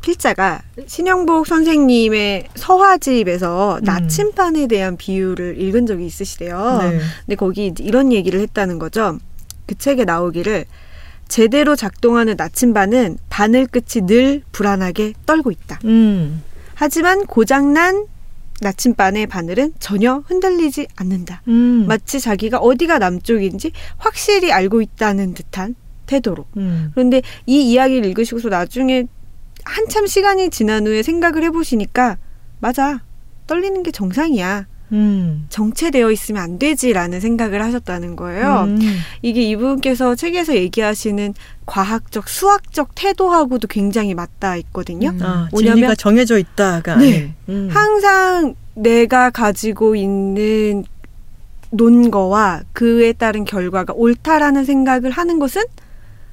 필자가 신영복 선생님의 서화집에서 음. 나침반에 대한 비유를 읽은 적이 있으시대요. 네. 근데 거기 이런 얘기를 했다는 거죠. 그 책에 나오기를 제대로 작동하는 나침반은 바늘 끝이 늘 불안하게 떨고 있다. 음. 하지만 고장난 나침반의 바늘은 전혀 흔들리지 않는다. 음. 마치 자기가 어디가 남쪽인지 확실히 알고 있다는 듯한 태도로. 음. 그런데 이 이야기를 읽으시고서 나중에 한참 시간이 지난 후에 생각을 해보시니까 맞아. 떨리는 게 정상이야. 음. 정체되어 있으면 안 되지라는 생각을 하셨다는 거예요. 음. 이게 이분께서 책에서 얘기하시는 과학적, 수학적 태도하고도 굉장히 맞닿아 있거든요. 음. 아, 진리가 정해져 있다가 네. 음. 항상 내가 가지고 있는 논거와 그에 따른 결과가 옳다라는 생각을 하는 것은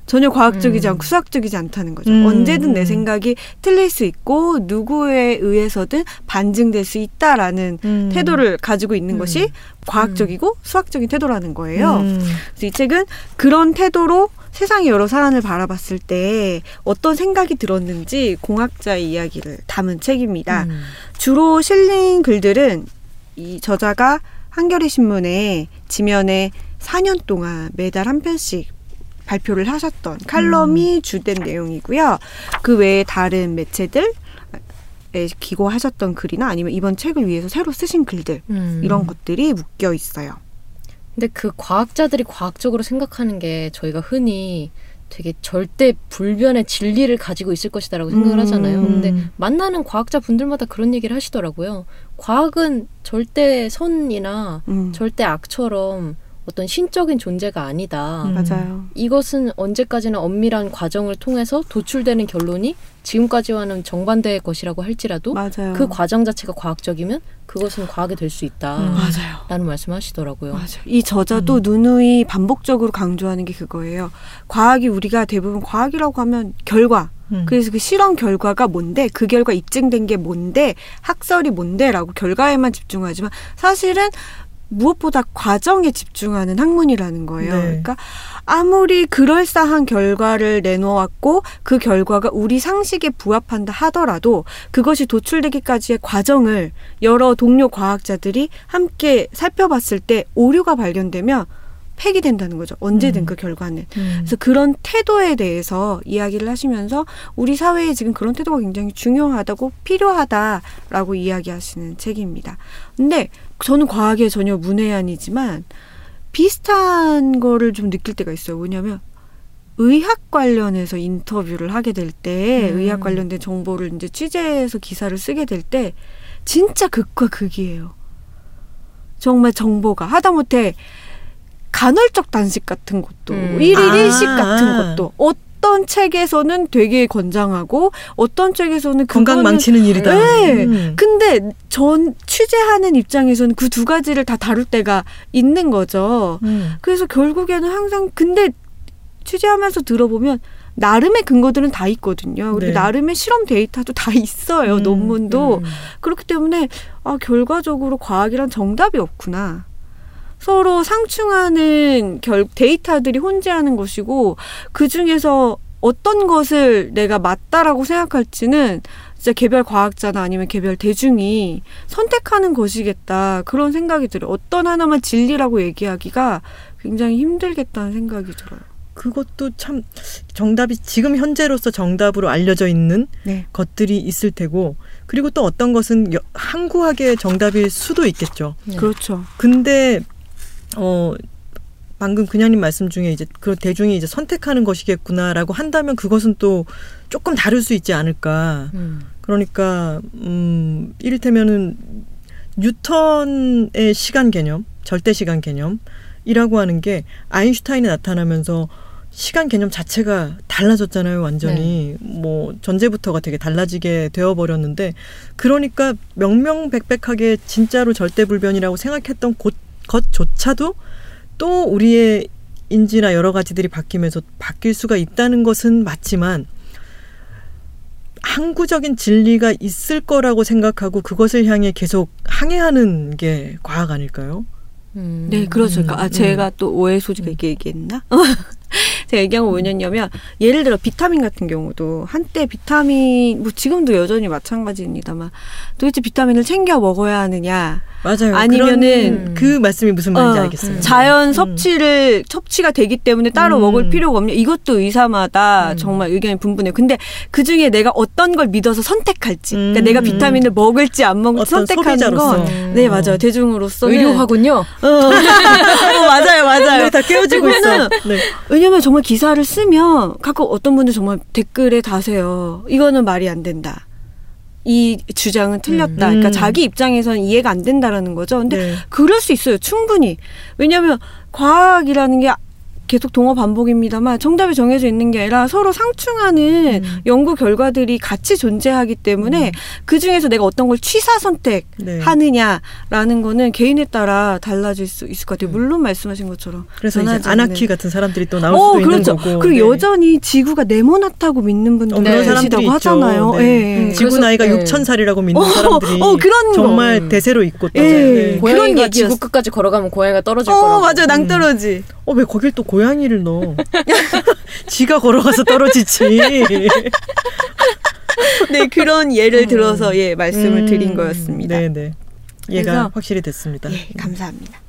전혀 과학적이지 음. 않고 수학적이지 않다는 거죠. 음, 언제든 내 음. 생각이 틀릴 수 있고 누구에 의해서든 반증될 수 있다라는 음. 태도를 가지고 있는 음. 것이 과학적이고 수학적인 태도라는 거예요. 음. 그래서 이 책은 그런 태도로 세상의 여러 사안을 바라봤을 때 어떤 생각이 들었는지 공학자의 이야기를 담은 책입니다. 음. 주로 실린 글들은 이 저자가 한겨레 신문에 지면에 4년 동안 매달 한 편씩 발표를 하셨던 칼럼이 주된 내용이고요. 그 외에 다른 매체들에 기고하셨던 글이나 아니면 이번 책을 위해서 새로 쓰신 글들 음. 이런 것들이 묶여 있어요. 근데 그 과학자들이 과학적으로 생각하는 게 저희가 흔히 되게 절대 불변의 진리를 가지고 있을 것이다라고 생각을 음. 하잖아요. 근데 만나는 과학자 분들마다 그런 얘기를 하시더라고요. 과학은 절대 선이나 음. 절대 악처럼 어떤 신적인 존재가 아니다. 음. 맞아요. 이것은 언제까지나 엄밀한 과정을 통해서 도출되는 결론이 지금까지와는 정반대의 것이라고 할지라도 맞아요. 그 과정 자체가 과학적이면 그것은 과학이 될 수 있다. 음. 맞아요. 라는 말씀하시더라고요. 맞아요. 이 저자도 누누이 반복적으로 강조하는 게 그거예요. 과학이 우리가 대부분 과학이라고 하면 결과. 음. 그래서 그 실험 결과가 뭔데, 그 결과 입증된 게 뭔데, 학설이 뭔데라고 결과에만 집중하지만 사실은 무엇보다 과정에 집중하는 학문이라는 거예요. 네. 그러니까 아무리 그럴싸한 결과를 내놓았고 그 결과가 우리 상식에 부합한다 하더라도 그것이 도출되기까지의 과정을 여러 동료 과학자들이 함께 살펴봤을 때 오류가 발견되면 폐기된다는 거죠. 언제든 음. 그 결과는. 음. 그래서 그런 태도에 대해서 이야기를 하시면서 우리 사회에 지금 그런 태도가 굉장히 중요하다고 필요하다라고 이야기하시는 책입니다. 근데 저는 과학에 전혀 문외한이지만 비슷한 거를 좀 느낄 때가 있어요. 뭐냐면 의학 관련해서 인터뷰를 하게 될때 음. 의학 관련된 정보를 이제 취재해서 기사를 쓰게 될 때 진짜 극과 극이에요. 정말 정보가 하다못해 간헐적 단식 같은 것도 음. 일일 아. 일식 같은 것도 어떤 책에서는 되게 권장하고 어떤 책에서는 건강 망치는 일이다. 네. 음. 근데 전 취재하는 입장에서는 그 두 가지를 다 다룰 때가 있는 거죠. 음. 그래서 결국에는 항상 근데 취재하면서 들어보면 나름의 근거들은 다 있거든요. 그리고 네. 나름의 실험 데이터도 다 있어요. 음, 논문도. 음. 그렇기 때문에 아 결과적으로 과학이란 정답이 없구나. 서로 상충하는 결 데이터들이 혼재하는 것이고 그 중에서 어떤 것을 내가 맞다라고 생각할지는 진짜 개별 과학자나 아니면 개별 대중이 선택하는 것이겠다 그런 생각이 들어요. 어떤 하나만 진리라고 얘기하기가 굉장히 힘들겠다는 생각이 들어요. 그것도 참 정답이 지금 현재로서 정답으로 알려져 있는 네. 것들이 있을 테고 그리고 또 어떤 것은 여- 항구하게 정답일 수도 있겠죠. 네. 그렇죠. 근데 어 방금 그냥님 말씀 중에 이제 그 대중이 이제 선택하는 것이겠구나라고 한다면 그것은 또 조금 다를 수 있지 않을까. 음. 그러니까 음 이를테면은 뉴턴의 시간 개념, 절대 시간 개념이라고 하는 게 아인슈타인이 나타나면서 시간 개념 자체가 달라졌잖아요, 완전히. 뭐 전제부터가 되게 달라지게 되어 버렸는데 그러니까 명명백백하게 진짜로 절대 불변이라고 생각했던 곳, 것조차도 또 우리의 인지나 여러 가지들이 바뀌면서 바뀔 수가 있다는 것은 맞지만 항구적인 진리가 있을 거라고 생각하고 그것을 향해 계속 항해하는 게 과학 아닐까요? 음. 네, 그렇죠. 그러니까 아, 음. 제가 또 오해 소지가 있게 얘기했나? <laughs> <laughs> 제가 얘기한 건 뭐냐면 예를 들어 비타민 같은 경우도 한때 비타민 뭐 지금도 여전히 마찬가지입니다만 도대체 비타민을 챙겨 먹어야 하느냐 맞아요. 아니면은 그런 그 말씀이 무슨 말인지 어, 알겠어요. 음. 자연 음. 섭취를 섭취가 되기 때문에 따로 음. 먹을 필요가 없냐 이것도 의사마다 음. 정말 의견이 분분해요. 근데 그 중에 내가 어떤 걸 믿어서 선택할지, 그러니까 음. 내가 비타민을 먹을지 안 먹을지 선택하는 소비자로서. 건, 음. 네 맞아요 대중으로서 의료하군요. 어. <laughs> 어, 맞아요 맞아요. 네, 다 깨어지고 있어. 네. 왜냐면 정말 기사를 쓰면 가끔 어떤 분들 정말 댓글에 다세요. 이거는 말이 안 된다. 이 주장은 틀렸다. 음. 그러니까 자기 입장에서는 이해가 안 된다라는 거죠. 근데 네. 그럴 수 있어요. 충분히. 왜냐하면 과학이라는 게 계속 동어 반복입니다만 정답이 정해져 있는 게 아니라 서로 상충하는 음. 연구 결과들이 같이 존재하기 때문에 그 중에서 내가 어떤 걸 취사 선택하느냐라는 네. 거는 개인에 따라 달라질 수 있을 것 같아요. 물론 말씀하신 것처럼 그래서 이제 아나키. 같은 사람들이 또 나올 어, 수도 그렇죠. 있는 거고. 그리고 네. 여전히 지구가 네모나다고 믿는 분들 어, 그런 네. 사람들이 계시다고. 하잖아요. 네. 예. 음, 지구 그래서- 나이가 네. 6천 살이라고 믿는 어, 사람들이 어, 그런 거. 정말 음. 대세로 있고 또. 예. 네. 그런 고양이가 얘기였어. 지구 끝까지 걸어가면 고양이가 떨어질 어, 거라고. 맞아요. 음. 낭떠러지. 어, 왜 거길 또 고 양이를 넣어? <laughs> 지가 걸어가서 떨어지지. <laughs> 네, 그런 예를 들어서 예, 말씀을 음, 드린 거였습니다. 네 네. 얘가 그래서- 확실히 됐습니다. 예, 감사합니다.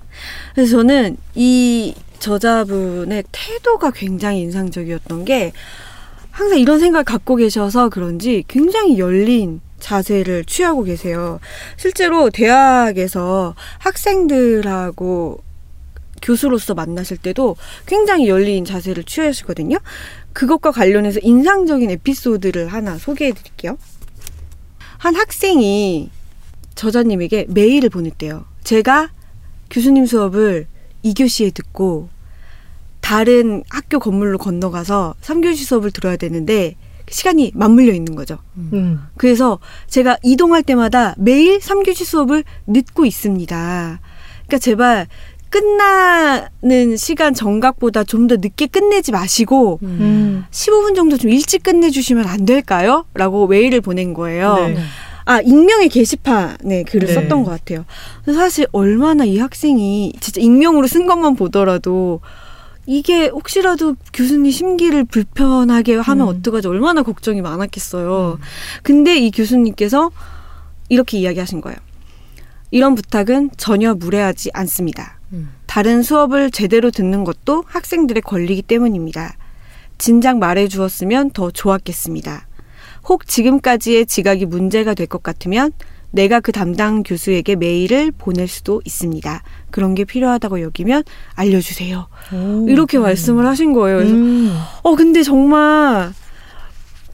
그래서 저는 이 저자분의 태도가 굉장히 인상적이었던 게 항상 이런 생각을 갖고 계셔서 그런지 굉장히 열린 자세를 취하고 계세요. 실제로 대학에서 학생들하고 교수로서 만나실 때도 굉장히 열린 자세를 취하시거든요. 그것과 관련해서 인상적인 에피소드를 하나 소개해 드릴게요. 한 학생이 저자님에게 메일을 보냈대요. 제가 교수님 수업을 2교시에 듣고 다른 학교 건물로 건너가서 3교시 수업을 들어야 되는데 시간이 맞물려 있는 거죠. 음. 그래서 제가 이동할 때마다 매일 3교시 수업을 늦고 있습니다. 그러니까 제발 끝나는 시간 정각보다 좀 더 늦게 끝내지 마시고 음. 15분 정도 좀 일찍 끝내주시면 안 될까요? 라고 메일을 보낸 거예요. 네. 아, 익명의 게시판에 글을 네. 썼던 것 같아요. 사실 얼마나 이 학생이 진짜 익명으로 쓴 것만 보더라도 이게 혹시라도 교수님 심기를 불편하게 하면 음. 어떡하지 얼마나 걱정이 많았겠어요. 근데 이 교수님께서 이렇게 이야기하신 거예요. 이런 부탁은 전혀 무례하지 않습니다. 음. 다른 수업을 제대로 듣는 것도 학생들의 권리이기 때문입니다. 진작 말해 주었으면 더 좋았겠습니다. 혹 지금까지의 지각이 문제가 될 것 같으면 내가 그 담당 교수에게 메일을 보낼 수도 있습니다. 그런 게 필요하다고 여기면 알려주세요. 오. 이렇게 말씀을 하신 거예요. 그래서 음. 어 근데 정말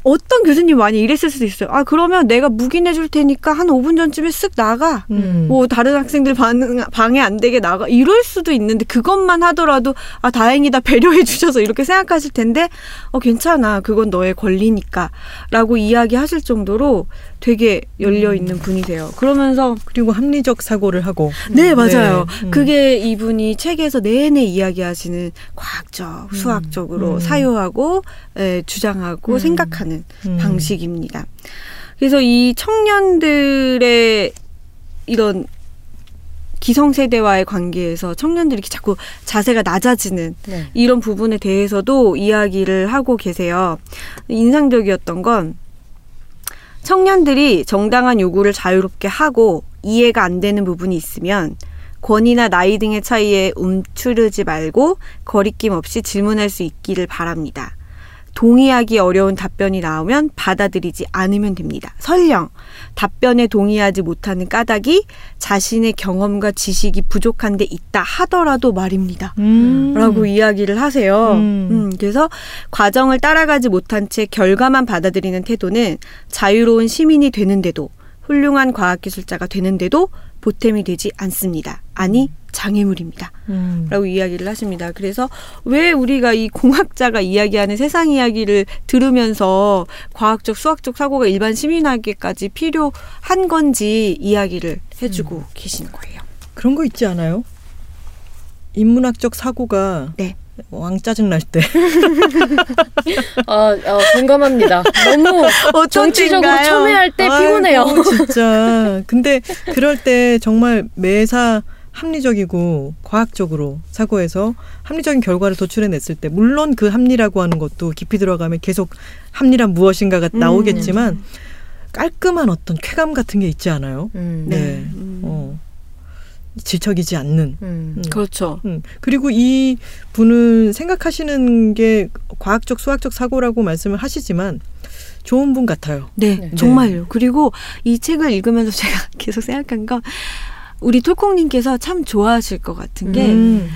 어떤 교수님 많이 이랬을 수도 있어요. 아 그러면 내가 묵인 해 줄 테니까 한 5분 전쯤에 쓱 나가. 음. 뭐 다른 학생들 방, 방해 안 되게 나가 이럴 수도 있는데 그것만 하더라도 아 다행이다 배려해 주셔서 이렇게 생각하실 텐데 어 괜찮아 그건 너의 권리니까라고 이야기하실 정도로 되게 열려 있는 분이세요. 그러면서 그리고 합리적 사고를 하고. 네 맞아요. 네. 음. 그게 이분이 책에서 내내 이야기하시는 과학적, 수학적으로 음. 사유하고 에, 주장하고 음. 생각하는 음. 방식입니다. 그래서 이 청년들의 이런 기성세대와의 관계에서 청년들이 이렇게 자꾸 자세가 낮아지는 네. 이런 부분에 대해서도 이야기를 하고 계세요. 인상적이었던 건 청년들이 정당한 요구를 자유롭게 하고 이해가 안 되는 부분이 있으면 권위나 나이 등의 차이에 움츠르지 말고 거리낌 없이 질문할 수 있기를 바랍니다. 동의하기 어려운 답변이 나오면 받아들이지 않으면 됩니다. 설령 답변에 동의하지 못하는 까닭이 자신의 경험과 지식이 부족한 데 있다 하더라도 말입니다. 음. 라고 이야기를 하세요. 음. 음, 그래서 과정을 따라가지 못한 채 결과만 받아들이는 태도는 자유로운 시민이 되는데도 훌륭한 과학기술자가 되는데도 보탬이 되지 않습니다. 아니 장애물입니다. 음. 라고 이야기를 하십니다. 그래서 왜 우리가 이 공학자가 이야기하는 세상 이야기를 들으면서 과학적, 수학적 사고가 일반 시민에게까지 필요한 건지 이야기를 해주고 계시는 거예요. 그런 거 있지 않아요? 인문학적 사고가 네. 왕 짜증 날 때. <laughs> 아, 아, 공감합니다. 너무 정치적으로? 첨예할 때 아이고, 피곤해요. 진짜. 근데 그럴 때 정말 매사 합리적이고 과학적으로 사고해서 합리적인 결과를 도출해냈을 때 물론 그 합리라고 하는 것도 깊이 들어가면 계속 합리란 무엇인가가 음. 나오겠지만 깔끔한 어떤 쾌감 같은 게 있지 않아요? 음, 네. 음. 어. 질척이지 않는. 음. 음. 그렇죠. 음. 그리고 이 분은 생각하시는 게 과학적 수학적 사고라고 말씀을 하시지만 좋은 분 같아요. 네, 네. 정말요. 그리고 이 책을 읽으면서 <laughs> 제가 계속 생각한 건 우리 톨콩님께서 참 좋아하실 것 같은 게 음.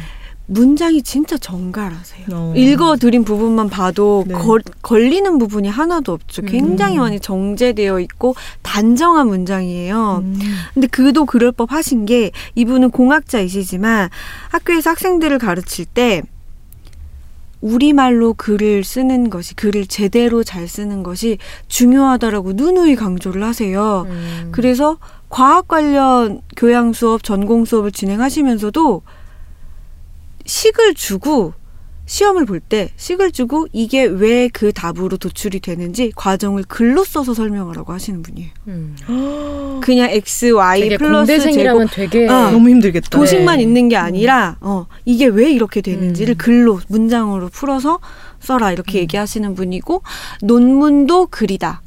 문장이 진짜 정갈하세요. 어. 읽어드린 부분만 봐도 네. 걸, 걸리는 부분이 하나도 없죠. 굉장히 음. 많이 정제되어 있고 단정한 문장이에요. 음. 근데 그도 그럴 법 하신 게 이분은 공학자이시지만 학교에서 학생들을 가르칠 때 우리말로 글을 쓰는 것이 글을 제대로 잘 쓰는 것이 중요하다라고 누누이 강조를 하세요. 음. 그래서 과학 관련 교양 수업, 전공 수업을 진행하시면서도 식을 주고 시험을 볼 때 식을 주고 이게 왜 그 답으로 도출이 되는지 과정을 글로 써서 설명하라고 하시는 분이에요. 음. <gasps> 그냥 x, y 플러스 제곱 되게 아, 너무 힘들겠다. 도식만 네. 있는 게 아니라 어 이게 왜 이렇게 되는지를 음. 글로 문장으로 풀어서 써라 이렇게 음. 얘기하시는 분이고 논문도 글이다.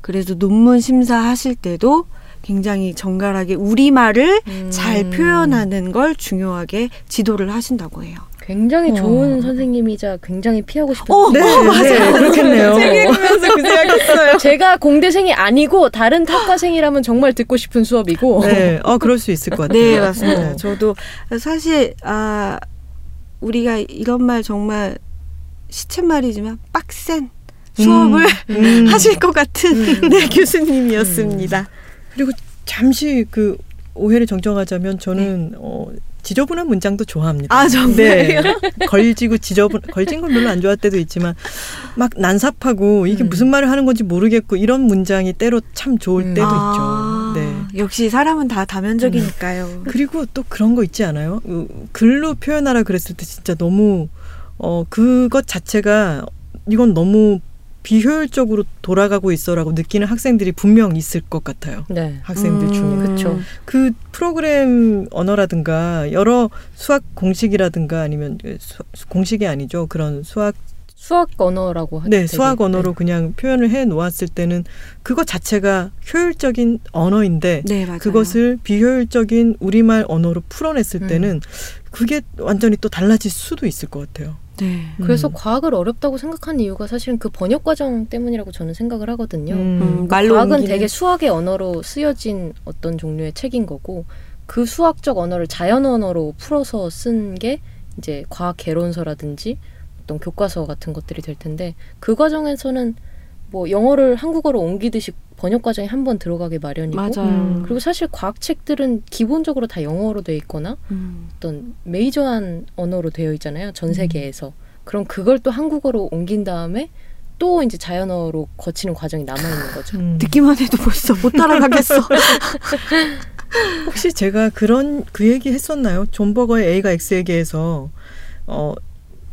그래서 논문 심사하실 때도 굉장히 정갈하게 우리말을 음. 잘 표현하는 걸 중요하게 지도를 하신다고 해요. 굉장히 좋은 어. 선생님이자 굉장히 피하고 싶은 어, 네, 네, 그렇겠네요. <laughs> 책 읽으면서 그 생각했어요. <laughs> 제가 공대생이 아니고 다른 학과생이라면 정말 듣고 싶은 수업이고 네, 어 그럴 수 있을 것 같아요. 네 맞습니다. 어. 저도 사실 아 우리가 이런 말 정말 시쳇말이지만 빡센 수업을 음. <laughs> 하실 것 같은 네, 교수님이었습니다. 그리고 잠시 그 오해를 정정하자면 저는 어, 지저분한 문장도 좋아합니다. 아, 정말요? 네. 걸지고 지저분 걸진 건 별로 안 좋아할 때도 있지만 막 난삽하고 이게 음. 무슨 말을 하는 건지 모르겠고 이런 문장이 때로 참 좋을 음. 때도 아, 있죠. 네. 역시 사람은 다 다면적이니까요. 그리고 또 그런 거 있지 않아요? 어, 글로 표현하라 그랬을 때 진짜 너무 어 그것 자체가 이건 너무 비효율적으로 돌아가고 있어라고 느끼는 학생들이 분명 있을 것 같아요. 네. 학생들 중에. 음. 그쵸. 그 프로그램 언어라든가 여러 수학 공식이라든가 아니면 그 수, 공식이 아니죠. 그런 수학 수학 언어라고 하죠. 네, 되게. 수학 언어로 그냥 표현을 해 놓았을 때는 그것 자체가 효율적인 언어인데 네. 그것을 비효율적인 우리말 언어로 풀어냈을 음. 때는 그게 완전히 또 달라질 수도 있을 것 같아요. 네. 그래서 음. 과학을 어렵다고 생각한 이유가 사실은 그 번역 과정 때문이라고 저는 생각을 하거든요. 음. 음, 말로 과학은 옮기는. 되게 수학의 언어로 쓰여진 어떤 종류의 책인 거고 그 수학적 언어를 자연 언어로 풀어서 쓴 게 이제 과학 개론서라든지 어떤 교과서 같은 것들이 될 텐데 그 과정에서는 뭐 영어를 한국어로 옮기듯이 번역 과정에 한 번 들어가기 마련이고 맞아요. 음. 그리고 사실 과학 책들은 기본적으로 다 영어로 돼 있거나 음. 어떤 메이저한 언어로 되어 있잖아요. 전 세계에서. 그럼 그걸 또 한국어로 옮긴 다음에 또 이제 자연어로 거치는 과정이 남아 있는 거죠. 음. 듣기만 해도 벌써 못 따라가겠어. <laughs> 혹시 제가 그런 그 얘기 했었나요? 존 버거의 A가 X에게에서 어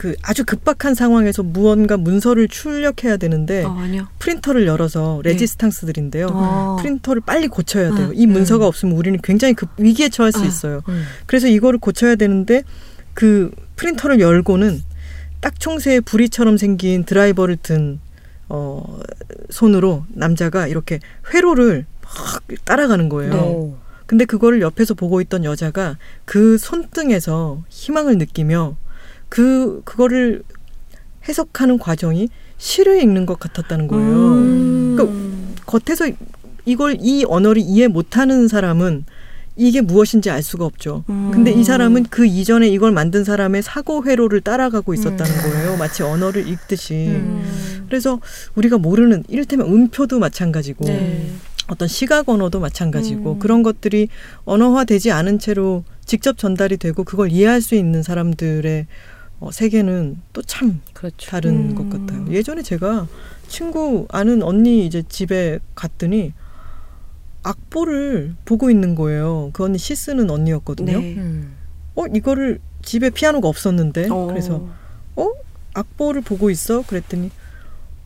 그 아주 급박한 상황에서 무언가 문서를 출력해야 되는데 어. 프린터를 열어서 네. 레지스탕스들인데요. 어. 프린터를 빨리 고쳐야 돼요. 음, 이 문서가 음. 없으면 우리는 굉장히 급 위기에 처할 수 아. 있어요. 음. 그래서 이거를 고쳐야 되는데 그 프린터를 열고는 딱총새의 부리처럼 생긴 드라이버를 든 어, 손으로 남자가 이렇게 회로를 막 따라가는 거예요. 오. 근데 그거를 옆에서 보고 있던 여자가 그 손등에서 희망을 느끼며 그 그거를 해석하는 과정이 시를 읽는 것 같았다는 거예요. 음. 그러니까 겉에서 이걸 이 언어를 이해 못하는 사람은 이게 무엇인지 알 수가 없죠. 음. 근데 이 사람은 그 이전에 이걸 만든 사람의 사고 회로를 따라가고 있었다는 음. 거예요. 마치 언어를 읽듯이. 음. 그래서 우리가 모르는 이를테면 음표도 마찬가지고 네. 어떤 시각 언어도 마찬가지고 음. 그런 것들이 언어화되지 않은 채로 직접 전달이 되고 그걸 이해할 수 있는 사람들의 어, 세계는 또참 그렇죠. 다른 음. 것 같아요. 예전에 제가 친구 아는 언니 이제 집에 갔더니 악보를 보고 있는 거예요. 그 언니 시 쓰는 언니였거든요. 네. 음. 어 이거를 집에 피아노가 없었는데 어. 그래서 어 악보를 보고 있어 그랬더니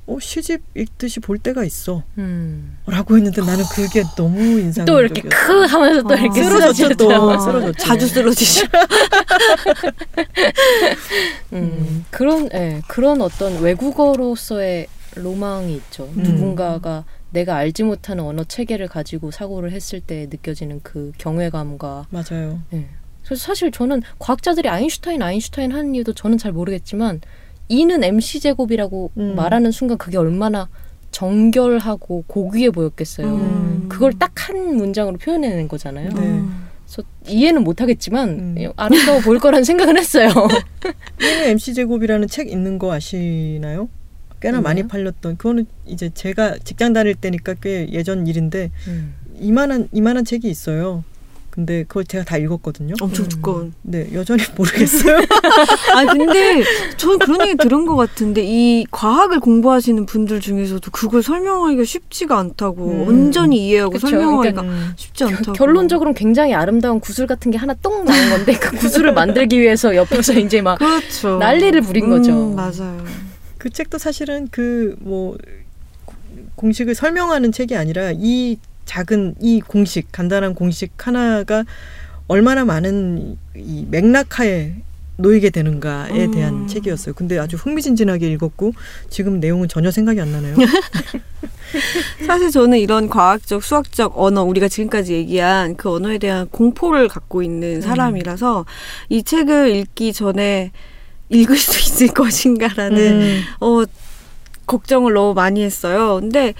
어 시집 읽듯이 볼 때가 있어 음. 라고 했는데 나는 그게 너무 인상적이었어 또 이렇게 크 하면서 또 어. 이렇게 쓰러졌죠, 또. 쓰러지죠. 쓰러졌지. 자주 쓰러지죠. 음, 그런 예, 그런 어떤 외국어로서의 로망이 있죠. 음. 누군가가 내가 알지 못하는 언어 체계를 가지고 사고를 했을 때 느껴지는 그 경외감과 맞아요. 예. 그래서 사실 저는 과학자들이 아인슈타인 아인슈타인 하는 이유도 저는 잘 모르겠지만 E는 MC 제곱이라고 음. 말하는 순간 그게 얼마나 정결하고 고귀해 보였겠어요. 음. 그걸 딱 한 문장으로 표현해낸 거잖아요. 네. 그래서 이해는 못하겠지만 음. 아름다워 보일 거라는 생각은 했어요. <laughs> 이는 MC 제곱이라는 책 있는 거 아시나요? 꽤나? 많이 팔렸던 그거는 이제 제가 직장 다닐 때니까 꽤 예전 일인데 음. 이만한 이만한 책이 있어요. 근데 그걸 제가 다 읽었거든요. 엄청 음. 두꺼운. 네 여전히 <laughs> 모르겠어요. <laughs> 아 근데 저는 그런 얘기 들은 것 같은데 이 과학을 공부하시는 분들 중에서도 그걸 설명하기가 쉽지가 않다고 음. 온전히 이해하고 그쵸. 설명하기가 음. 쉽지 않다고. 결론적으로는 굉장히 아름다운 구슬 같은 게 하나 똥 나온 건데 그 구슬을 만들기 위해서 옆에서 이제 막 그렇죠. 난리를 부린 거죠. 음, 맞아요. 그 책도 사실은 그뭐 공식을 설명하는 책이 아니라 이 작은 이 공식 간단한 공식 하나가 얼마나 많은 이 맥락하에 놓이게 되는가에 음. 대한 책이었어요. 근데 아주 흥미진진하게 읽었고 지금 내용은 전혀 생각이 안 나네요. <laughs> 사실 저는 이런 과학적, 수학적 언어, 우리가 지금까지 얘기한 그 언어에 대한 공포를 갖고 있는 사람이라서 이 책을 읽기 전에 읽을 수 있을 <laughs> 것인가라는 음. 어, 걱정을 너무 많이 했어요. 근데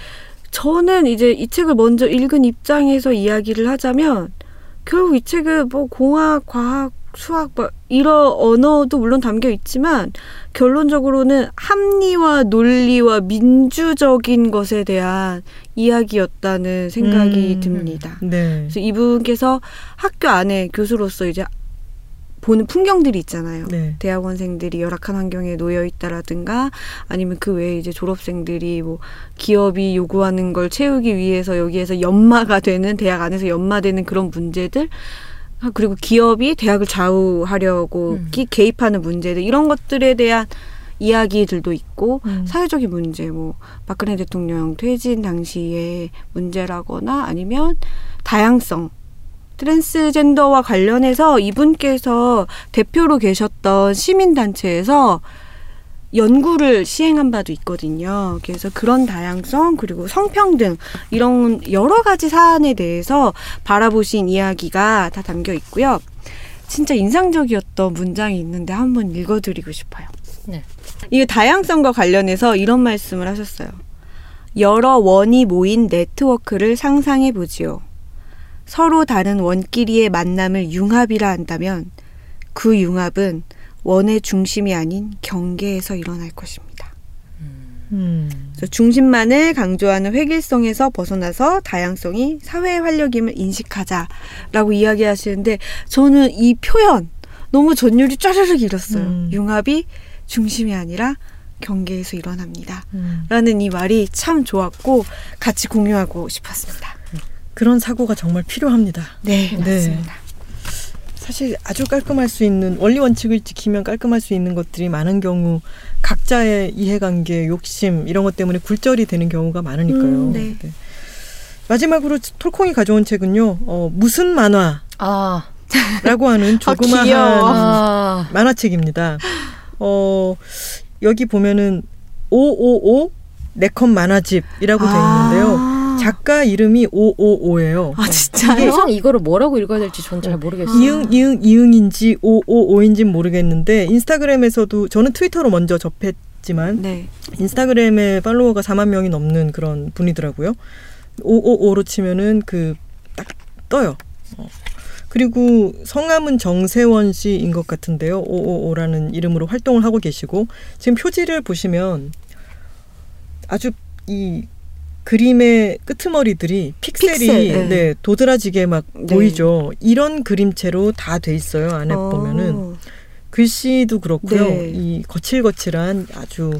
저는 이제 이 책을 먼저 읽은 입장에서 이야기를 하자면 결국 이 책은 뭐 공학, 과학 수학 뭐 이런 언어도 물론 담겨 있지만 결론적으로는 합리와 논리와 민주적인 것에 대한 이야기였다는 생각이 음. 듭니다. 네. 그래서 이분께서 학교 안에 교수로서 이제 보는 풍경들이 있잖아요. 네. 대학원생들이 열악한 환경에 놓여 있다라든가 아니면 그 외에 이제 졸업생들이 뭐 기업이 요구하는 걸 채우기 위해서 여기에서 연마가 되는 대학 안에서 연마되는 그런 문제들 아, 그리고 기업이 대학을 좌우하려고 음. 기- 개입하는 문제들 이런 것들에 대한 이야기들도 있고 음. 사회적인 문제 뭐 박근혜 대통령 퇴진 당시의 문제라거나 아니면 다양성 트랜스젠더와 관련해서 이분께서 대표로 계셨던 시민단체에서 연구를 시행한 바도 있거든요. 그래서 그런 다양성 그리고 성평등 이런 여러 가지 사안에 대해서 바라보신 이야기가 다 담겨 있고요. 진짜 인상적이었던 문장이 있는데 한번 읽어드리고 싶어요. 네. 이 다양성과 관련해서 이런 말씀을 하셨어요. 여러 원이 모인 네트워크를 상상해 보지요. 서로 다른 원끼리의 만남을 융합이라 한다면 그 융합은 원의 중심이 아닌 경계에서 일어날 것입니다. 음. 중심만을 강조하는 획일성에서 벗어나서 다양성이 사회의 활력임을 인식하자라고 이야기하시는데 저는 이 표현 너무 전율이 쫘르륵 일었어요. 음. 융합이 중심이 아니라 경계에서 일어납니다. 음. 라는 이 말이 참 좋았고 같이 공유하고 싶었습니다. 그런 사고가 정말 필요합니다. 네, 네. 맞습니다. 사실 아주 깔끔할 수 있는 원리 원칙을 지키면 깔끔할 수 있는 것들이 많은 경우 각자의 이해관계, 욕심 이런 것 때문에 굴절이 되는 경우가 많으니까요. 음, 네. 마지막으로 톨콩이 가져온 책은요. 어, 무슨 만화라고 아, 하는 <laughs> 조그마한 귀여워. 아, 만화책입니다. 어, 여기 보면은 555 네컷 만화집이라고 돼 있는데요. 아. 작가 이름이 555예요. 아, 진짜요? 항상 이거를 뭐라고 읽어야 될지 전 잘 모르겠어요. 이응 이응 이응인지 555인지 는 모르겠는데 인스타그램에서도 저는 트위터로 먼저 접했지만 네. 인스타그램에 팔로워가 4만 명이 넘는 그런 분이더라고요. 555로 치면은 그 딱 떠요. 어. 그리고 성함은 정세원 씨인 것 같은데요. 555라는 이름으로 활동을 하고 계시고 지금 표지를 보시면 아주 이 그림의 끄트머리들이 픽셀이 픽셀, 네. 네, 도드라지게 막 네. 보이죠. 이런 그림체로 다 돼 있어요. 안에 보면은 어. 글씨도 그렇고요. 네. 이 거칠거칠한 아주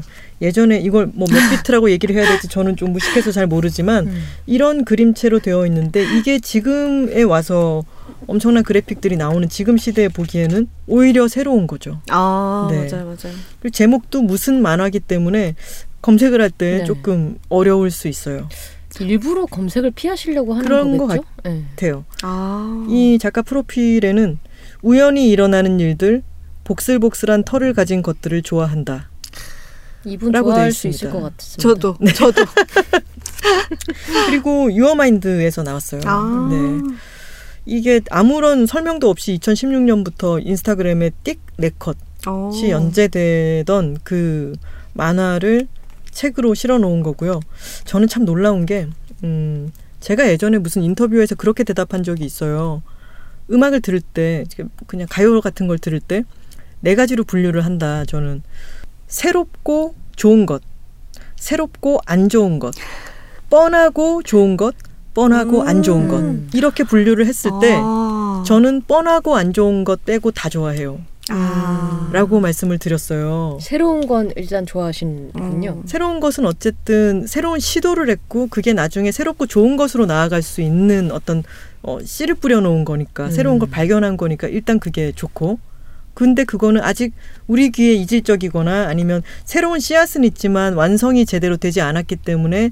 예전에 이걸 뭐 몇 <laughs> 비트라고 얘기를 해야 될지 저는 좀 무식해서 잘 모르지만 음. 이런 그림체로 되어 있는데 이게 지금에 와서 엄청난 그래픽들이 나오는 지금 시대에 보기에는 오히려 새로운 거죠. 아, 네. 맞아요, 맞아요. 그리고 제목도 무슨 만화기 때문에 검색을 할때 네. 조금 어려울 수 있어요. 일부러 검색을 피하시려고 하는 그런 것 거겠죠? 네. 같아요. 아. 이 작가 프로필에는 우연히 일어나는 일들, 복슬복슬한 털을 가진 것들을 좋아한다. 이분 라고 좋아할 돼수 있을. 것 같습니다. 저도, 저도. <laughs> 그리고 유어마인드에서 나왔어요. 아. 네. 이게 아무런 설명도 없이 2016년부터 인스타그램에 띡 네컷이 어. 연재되던 그 만화를 책으로 실어 놓은 거고요. 저는 참 놀라운 게, 음, 제가 예전에 무슨 인터뷰에서 그렇게 대답한 적이 있어요. 음악을 들을 때, 그냥 가요 같은 걸 들을 때, 네 가지로 분류를 한다. 저는 새롭고 좋은 것, 새롭고 안 좋은 것, 뻔하고 좋은 것, 뻔하고 안 좋은 것. 음. 이렇게 분류를 했을 때, 아. 저는 뻔하고 안 좋은 것 빼고 다 좋아해요. 아. 라고 말씀을 드렸어요. 새로운 건 일단 좋아하시는군요. 음. 새로운 것은 어쨌든 새로운 시도를 했고 그게 나중에 새롭고 좋은 것으로 나아갈 수 있는 어떤 어, 씨를 뿌려놓은 거니까 음. 새로운 걸 발견한 거니까 일단 그게 좋고 근데 그거는 아직 우리 귀에 이질적이거나 아니면 새로운 씨앗은 있지만 완성이 제대로 되지 않았기 때문에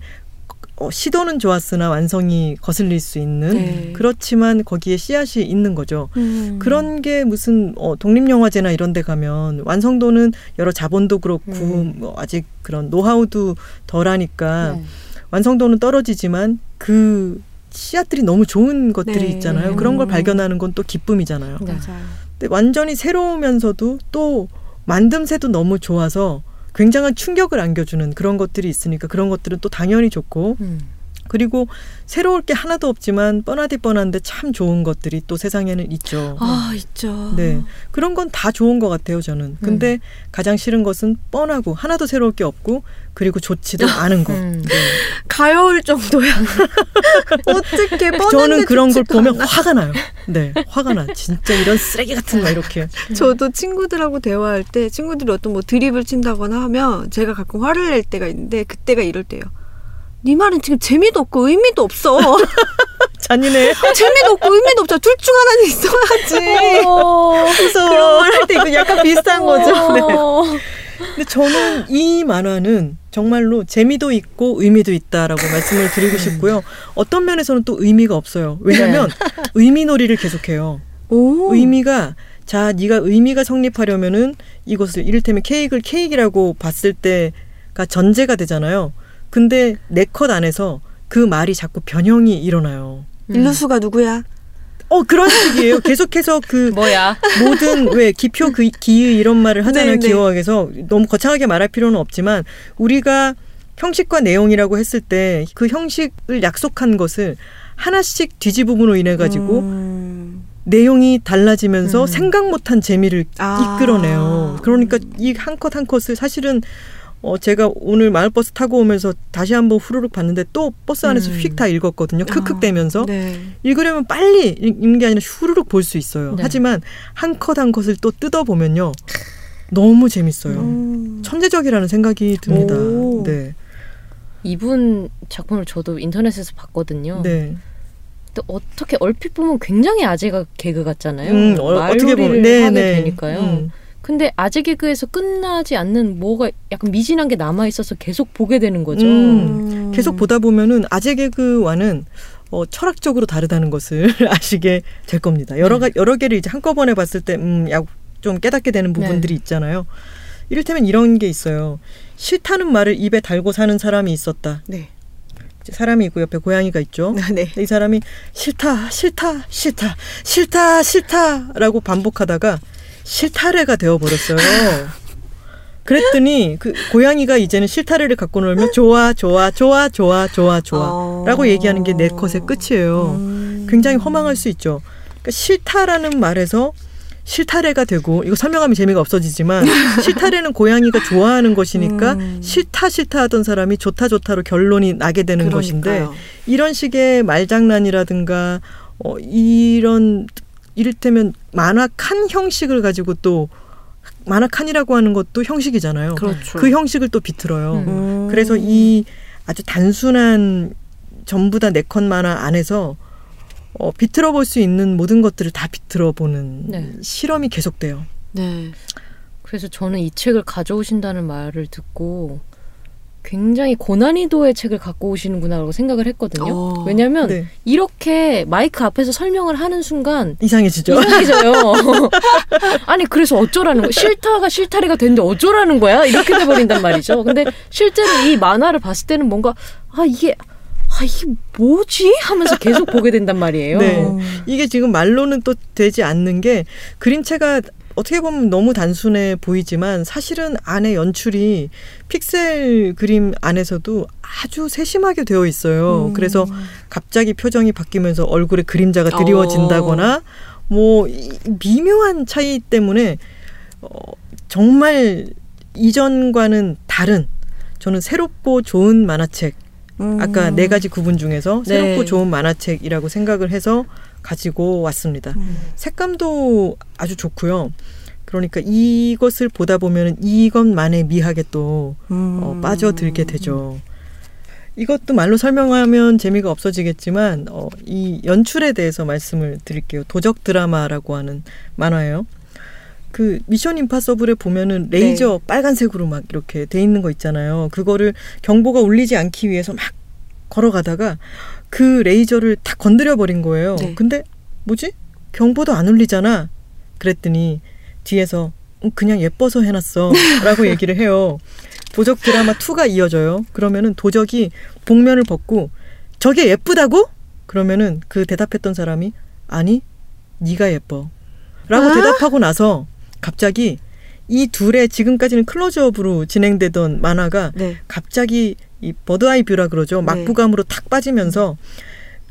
어, 시도는 좋았으나 완성이 거슬릴 수 있는 네. 그렇지만 거기에 씨앗이 있는 거죠. 음. 그런 게 무슨 어, 독립영화제나 이런 데 가면 완성도는 여러 자본도 그렇고 음. 뭐 아직 그런 노하우도 덜하니까 네. 완성도는 떨어지지만 그 씨앗들이 너무 좋은 것들이 네. 있잖아요. 그런 걸 발견하는 건 또 기쁨이잖아요. 네. 맞아요. 근데 완전히 새로우면서도 또 만듦새도 너무 좋아서 굉장한 충격을 안겨주는 그런 것들이 있으니까 그런 것들은 또 당연히 좋고 음. 그리고 새로울 게 하나도 없지만 뻔하디 뻔한데 참 좋은 것들이 또 세상에는 있죠. 아 있죠. 네. 그런 건 다 좋은 것 같아요, 저는. 근데 가장 싫은 것은 뻔하고 하나도 새로울 게 없고 그리고 좋지도 않은 거. 음. 네. 가여울 정도야. <laughs> 어떻게 뻔한데 저는 그런 걸 보면 않아. 화가 나요. 네. 화가 나. 진짜 이런 쓰레기 같은 거 이렇게. <laughs> 저도 친구들하고 대화할 때 친구들이 어떤 뭐 드립을 친다거나 하면 제가 가끔 화를 낼 때가 있는데 그때가 이럴 때요. 네 말은 지금 재미도 없고 의미도 없어. <laughs> 잔인해. 재미도 없고 의미도 없잖아. 둘중 하나는 있어야지. 무서워. 그런 말 할 때 이거 약간 비슷한 거죠. 네. 어. 근데 저는 이 만화는 정말로 재미도 있고 의미도 있다라고 말씀을 드리고 싶고요. 어떤 면에서는 또 의미가 없어요. 왜냐하면 의미놀이를 계속해요. 오. 의미가 자 네가 의미가 성립하려면은 이것을 이를테면 케이크를 케이크라고 봤을 때가 전제가 되잖아요. 근데 내 컷 안에서 그 말이 자꾸 변형이 일어나요. 일루수가 누구야? 어 그런 식이에요. <laughs> 계속해서 그 뭐야? 모든 왜 기표 그 기의 이런 말을 하잖아요. 네, 네. 기호학에서 너무 거창하게 말할 필요는 없지만 우리가 형식과 내용이라고 했을 때 그 형식을 약속한 것을 하나씩 뒤집음으로 인해 가지고 음. 내용이 달라지면서 음. 생각 못한 재미를 아. 이끌어내요. 그러니까 이 한 컷 한 컷을 사실은 어 제가 오늘 마을버스 타고 오면서 다시 한번 후루룩 봤는데 또 버스 안에서 음. 휙다 읽었거든요. 크크대면서 네. 읽으려면 빨리 읽- 읽는 게 아니라 후루룩 볼 수 있어요. 네. 하지만 한 컷 한 컷을 또 뜯어 보면요. 너무 재밌어요. 음. 천재적이라는 생각이 듭니다. 오. 네. 이분 작품을 저도 인터넷에서 봤거든요. 네. 근데 어떻게 얼핏 보면 굉장히 아재 개그 같잖아요. 음, 어, 어떻게 보면 네, 하게 네. 되니까요. 음. 근데 아재 개그에서 끝나지 않는 뭐가 약간 미진한 게 남아 있어서 계속 보게 되는 거죠. 음. 계속 보다 보면은 아재 개그와는 어, 철학적으로 다르다는 것을 <laughs> 아시게 될 겁니다. 여러 가 여러 개를 이제 한꺼번에 봤을 때 음, 야, 좀 깨닫게 되는 부분들이 있잖아요. 이를테면 이런 게 있어요. 싫다는 말을 입에 달고 사는 사람이 있었다. 네. 사람이 있고 옆에 고양이가 있죠. 네. 이 사람이 싫다, 싫다, 싫다, 싫다, 싫다라고 반복하다가 싫다래가 되어버렸어요. 그랬더니 그 고양이가 이제는 싫다래를 갖고 놀면 좋아, 좋아, 좋아, 좋아, 좋아, 좋아라고 어. 얘기하는 게 내 컷의 끝이에요. 음. 굉장히 허망할 수 있죠. 그러니까 싫다라는 말에서 싫다래가 되고 이거 설명하면 재미가 없어지지만 <laughs> 싫다래는 고양이가 좋아하는 것이니까 음. 싫다 싫다 하던 사람이 좋다 좋다로 결론이 나게 되는 것인데 그러니까요. 이런 식의 말장난이라든가 어, 이런 이를테면 만화 칸 형식을 가지고 또 만화 칸이라고 하는 것도 형식이잖아요. 그렇죠. 그 형식을 또 비틀어요. 음. 음. 그래서 이 아주 단순한 전부 다 네 컷 만화 안에서 어, 비틀어 볼 수 있는 모든 것들을 다 비틀어 보는 네. 실험이 계속돼요. 네. 그래서 저는 이 책을 가져오신다는 말을 듣고 굉장히 고난이도의 책을 갖고 오시는구나라고 생각을 했거든요. 어. 왜냐하면 네. 이렇게 마이크 앞에서 설명을 하는 순간 이상해지죠. 이상해져요. <laughs> 아니 그래서 어쩌라는 거야? 싫다가 싫다리가 됐는데 어쩌라는 거야? 이렇게 돼버린단 말이죠. 근데 실제로 이 만화를 봤을 때는 뭔가 아 이게 아 이게 뭐지? 하면서 계속 보게 된단 말이에요. 네. 이게 지금 말로는 또 되지 않는 게 그림체가 어떻게 보면 너무 단순해 보이지만 사실은 안에 연출이 픽셀 그림 안에서도 아주 세심하게 되어 있어요. 음. 그래서 갑자기 표정이 바뀌면서 얼굴에 그림자가 드리워진다거나 뭐 이- 미묘한 차이 때문에 어, 정말 이전과는 다른 저는 새롭고 좋은 만화책 음. 아까 네 가지 구분 중에서 네. 새롭고 좋은 만화책이라고 생각을 해서 가지고 왔습니다. 음. 색감도 아주 좋고요. 그러니까 이것을 보다 보면 이것만의 미학에 또 음. 어, 빠져들게 되죠. 이것도 말로 설명하면 재미가 없어지겠지만 어, 이 연출에 대해서 말씀을 드릴게요. 도적 드라마라고 하는 만화예요. 그 미션 임파서블에 보면은 레이저 빨간색으로 막 이렇게 돼 있는 거 있잖아요. 그거를 경보가 울리지 않기 위해서 막 걸어가다가 그 레이저를 탁 건드려 버린 거예요. 네. 근데 뭐지? 경보도 안 울리잖아. 그랬더니 뒤에서 음, 그냥 예뻐서 해놨어. 라고 <laughs> 얘기를 해요. 도적 드라마 2가 이어져요. 그러면은 도적이 복면을 벗고 저게 예쁘다고? 그러면은 그 대답했던 사람이 아니 네가 예뻐. 라고 아? 대답하고 나서 갑자기 이 둘의 지금까지는 클로즈업으로 진행되던 만화가 네. 갑자기 이 bird eye view라 그러죠. 네. 막 부감으로 탁 빠지면서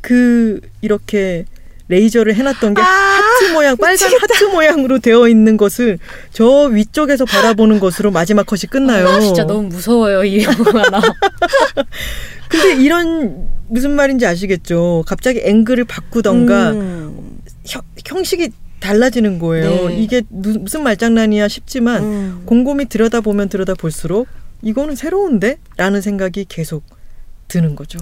그 이렇게 레이저를 해놨던 게 하트 모양 빨간 하트 모양으로 되어 있는 것을 저 위쪽에서 바라보는 것으로 마지막 컷이 끝나요. 아, 진짜 너무 무서워요 이 영화 나. <laughs> 근데 이런 무슨 말인지 아시겠죠? 갑자기 앵글을 바꾸던가 음. 형, 형식이 달라지는 거예요. 네. 이게 무, 무슨 말장난이야 싶지만 음. 곰곰이 들여다보면 들여다볼수록 이거는 새로운데? 라는 생각이 계속 드는 거죠.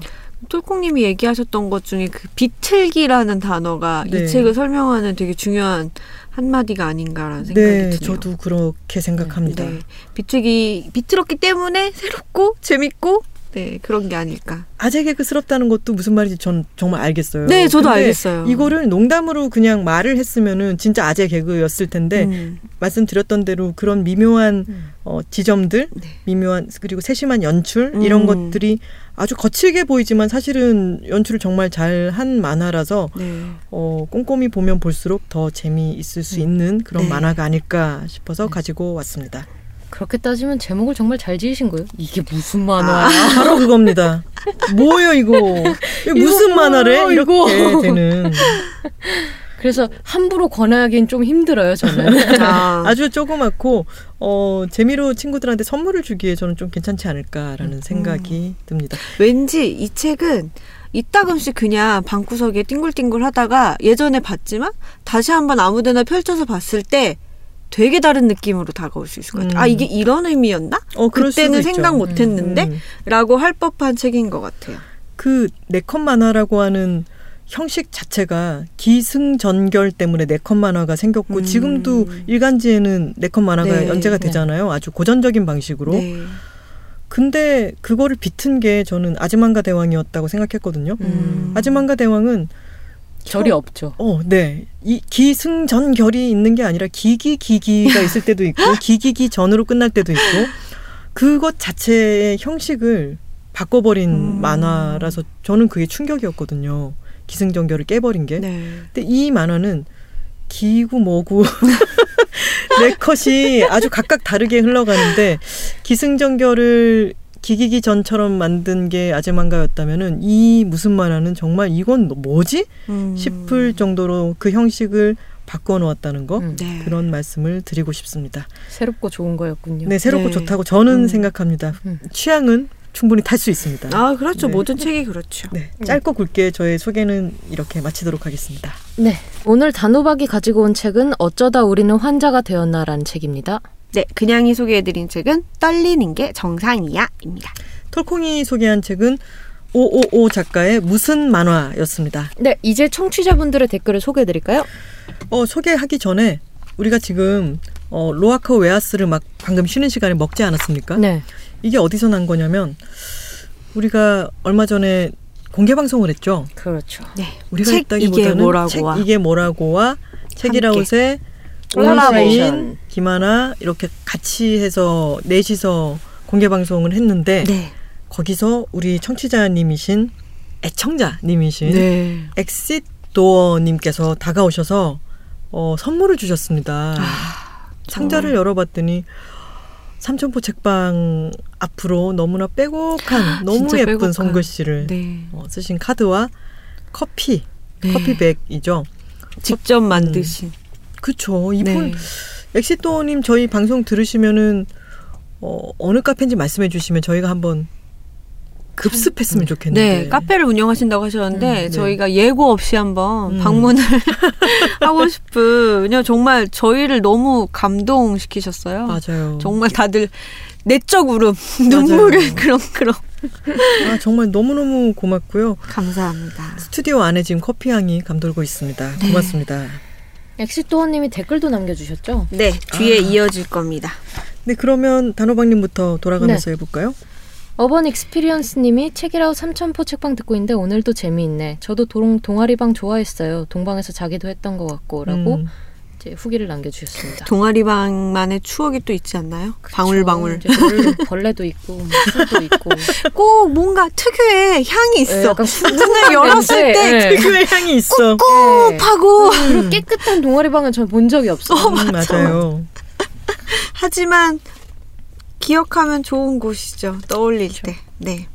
톨콩님이 얘기하셨던 것 중에 그 비틀기라는 단어가 네. 이 책을 설명하는 되게 중요한 한마디가 아닌가라는 생각이 네, 드네요. 저도 그렇게 생각합니다. 네. 비틀기 비틀었기 때문에 새롭고 재밌고 네 그런 게 아닐까. 아재 개그스럽다는 것도 무슨 말인지 전 정말 알겠어요. 네, 저도 알겠어요. 이거를 농담으로 그냥 말을 했으면은 진짜 아재 개그였을 텐데 음. 말씀드렸던 대로 그런 미묘한 음. 어, 지점들, 네. 미묘한 그리고 세심한 연출 이런 음. 것들이 아주 거칠게 보이지만 사실은 연출을 정말 잘 한 만화라서 네. 어, 꼼꼼히 보면 볼수록 더 재미 있을 수 있는 그런 네. 만화가 아닐까 싶어서 가지고 왔습니다. 그렇게 따지면 제목을 정말 잘 지으신 거예요. 이게 무슨 만화야? 바로 그겁니다. 뭐예요 이거? 이거 무슨 이거 만화래? 이거? 이렇게 되는 그래서 함부로 권하기엔 좀 힘들어요 저는. <laughs> 아, 아주 조그맣고 어, 재미로 친구들한테 선물을 주기에 저는 좀 괜찮지 않을까라는 생각이 듭니다. 왠지 이 책은 이따금씩 그냥 방구석에 띵글띵글 하다가 예전에 봤지만 다시 한번 아무데나 펼쳐서 봤을 때 되게 다른 느낌으로 다가올 수 있을 것 같아요. 음. 아 이게 이런 의미였나? 어, 그때는. 생각 못했는데 음. 라고 할 법한 책인 것 같아요. 그 네컷 만화라고 하는 형식 자체가 기승전결 때문에 네컷 만화가 생겼고 음. 지금도 일간지에는 네컷 만화가 네, 연재가 네. 되잖아요. 아주 고전적인 방식으로. 네. 근데 그거를 비튼 게 저는 아즈만가 대왕이었다고 생각했거든요. 음. 아즈만가 대왕은 결이 없죠. 어, 네. 이 기승전 결이 있는 게 아니라 기기기기가 있을 때도 있고 <laughs> 기기기 전으로 끝날 때도 있고 그것 자체의 형식을 바꿔버린 음. 만화라서 저는 그게 충격이었거든요. 기승전결을 깨버린 게. 네. 근데 이 만화는 기구 뭐구 <laughs> 네 컷이 아주 각각 다르게 흘러가는데 기승전결을 기기기 전처럼 만든 게 아즈만가였다면은 이 무슨 만화는 정말 이건 뭐지 음. 싶을 정도로 그 형식을 바꿔놓았다는 거 음. 네. 그런 말씀을 드리고 싶습니다. 새롭고 좋은 거였군요. 네 새롭고 네. 좋다고 저는 음. 생각합니다. 음. 취향은 충분히 탈 수 있습니다. 아 그렇죠. 네. 모든 책이 그렇죠. 네 짧고 굵게 저의 소개는 이렇게 마치도록 하겠습니다. 네. 오늘 단호박이 가지고 온 책은 어쩌다 우리는 환자가 되었나라는 책입니다. 네, 그냥이 소개해드린 책은 떨리는 게 정상이야입니다. 톨콩이 소개한 책은 555 작가의 무슨 만화였습니다. 네, 이제 청취자분들의 댓글을 소개해 드릴까요? 어, 소개하기 전에 우리가 지금 어, 로아커 웨하스를 막 방금 쉬는 시간에 먹지 않았습니까? 네. 이게 어디서 난 거냐면 우리가 얼마 전에 공개 방송을 했죠. 그렇죠. 네, 우리가 책 이게 뭐라고와 책 이게 뭐라고와 책이라웃의 온라인 김하나 이렇게 같이 해서 넷이서 공개 방송을 했는데 네, 거기서 우리 청취자님이신 애청자님이신 네. 엑싯 도어님께서 다가오셔서 어, 선물을 주셨습니다. 아, 상자를 열어봤더니 삼천포 책방 앞으로 너무나 빼곡한 너무 진짜 예쁜 빼곡한. 손글씨를 네, 어, 쓰신 카드와 커피, 네. 커피백이죠. 직접 만드신. 그쵸. 이분 네. 엑시도님 저희 방송 들으시면은 어, 어느 카페인지 말씀해 주시면 저희가 한번 급습했으면 좋겠는데. 네, 카페를 운영하신다고 하셨는데 음, 네. 저희가 예고 없이 한번 음. 방문을 <laughs> <laughs> 하고 싶은 왜냐면 정말 저희를 너무 감동시키셨어요. 맞아요. 정말 다들 내적 울음, 눈물을 <laughs> 그런 아, 정말 너무너무 고맙고요. 감사합니다. 스튜디오 안에 지금 커피 향이 감돌고 있습니다. 네. 고맙습니다. 엑시토어님이 댓글도 남겨주셨죠? 네, 뒤에 아. 이어질 겁니다. 네, 그러면 단호박님부터 돌아가면서 해볼까요? 어번 익스피리언스님이 책이라웃 삼천포 책방 듣고 있는데 오늘도 재미있네. 저도 동, 동아리방 좋아했어요. 동방에서 자기도 했던 것 같고라고 음, 후기를 남겨주셨습니다. 동아리방만의 추억이 또 있지 않나요? 방울방울. 이제 벌, 벌레 도 있고 뭐 풀도 있고 <laughs> 꼭 뭔가 특유의 향이 있어. 예, 약간 문을 열었을 때 예. 특유의 향이 있어. 꿉하고 그리고 깨끗한 동아리방은 전 본 적이 없어요. 음, 맞아요. 하지만 기억하면 좋은 곳이죠. 떠올릴 때. 네.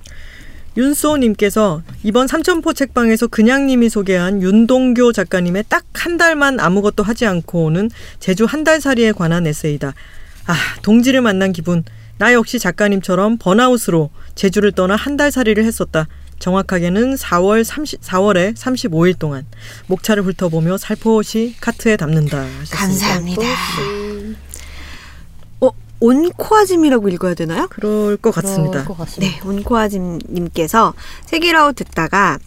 윤소님께서 이번 삼천포 책방에서 그냥님이 소개한 윤동교 작가님의 딱 한 달만 아무것도 하지 않고 오는 제주 한 달살이에 관한 에세이다. 아, 동지를 만난 기분. 나 역시 작가님처럼 번아웃으로 제주를 떠나 한 달살이를 했었다. 정확하게는 4월 30, 4월에 35일 동안 목차를 훑어보며 살포시 카트에 담는다. 하셨습니다. 감사합니다. 어, 온코아짐이라고 읽어야 되나요? 그럴 것 같습니다. 그럴 것 같습니다. 네, 온코아짐님께서 책읽아웃 듣다가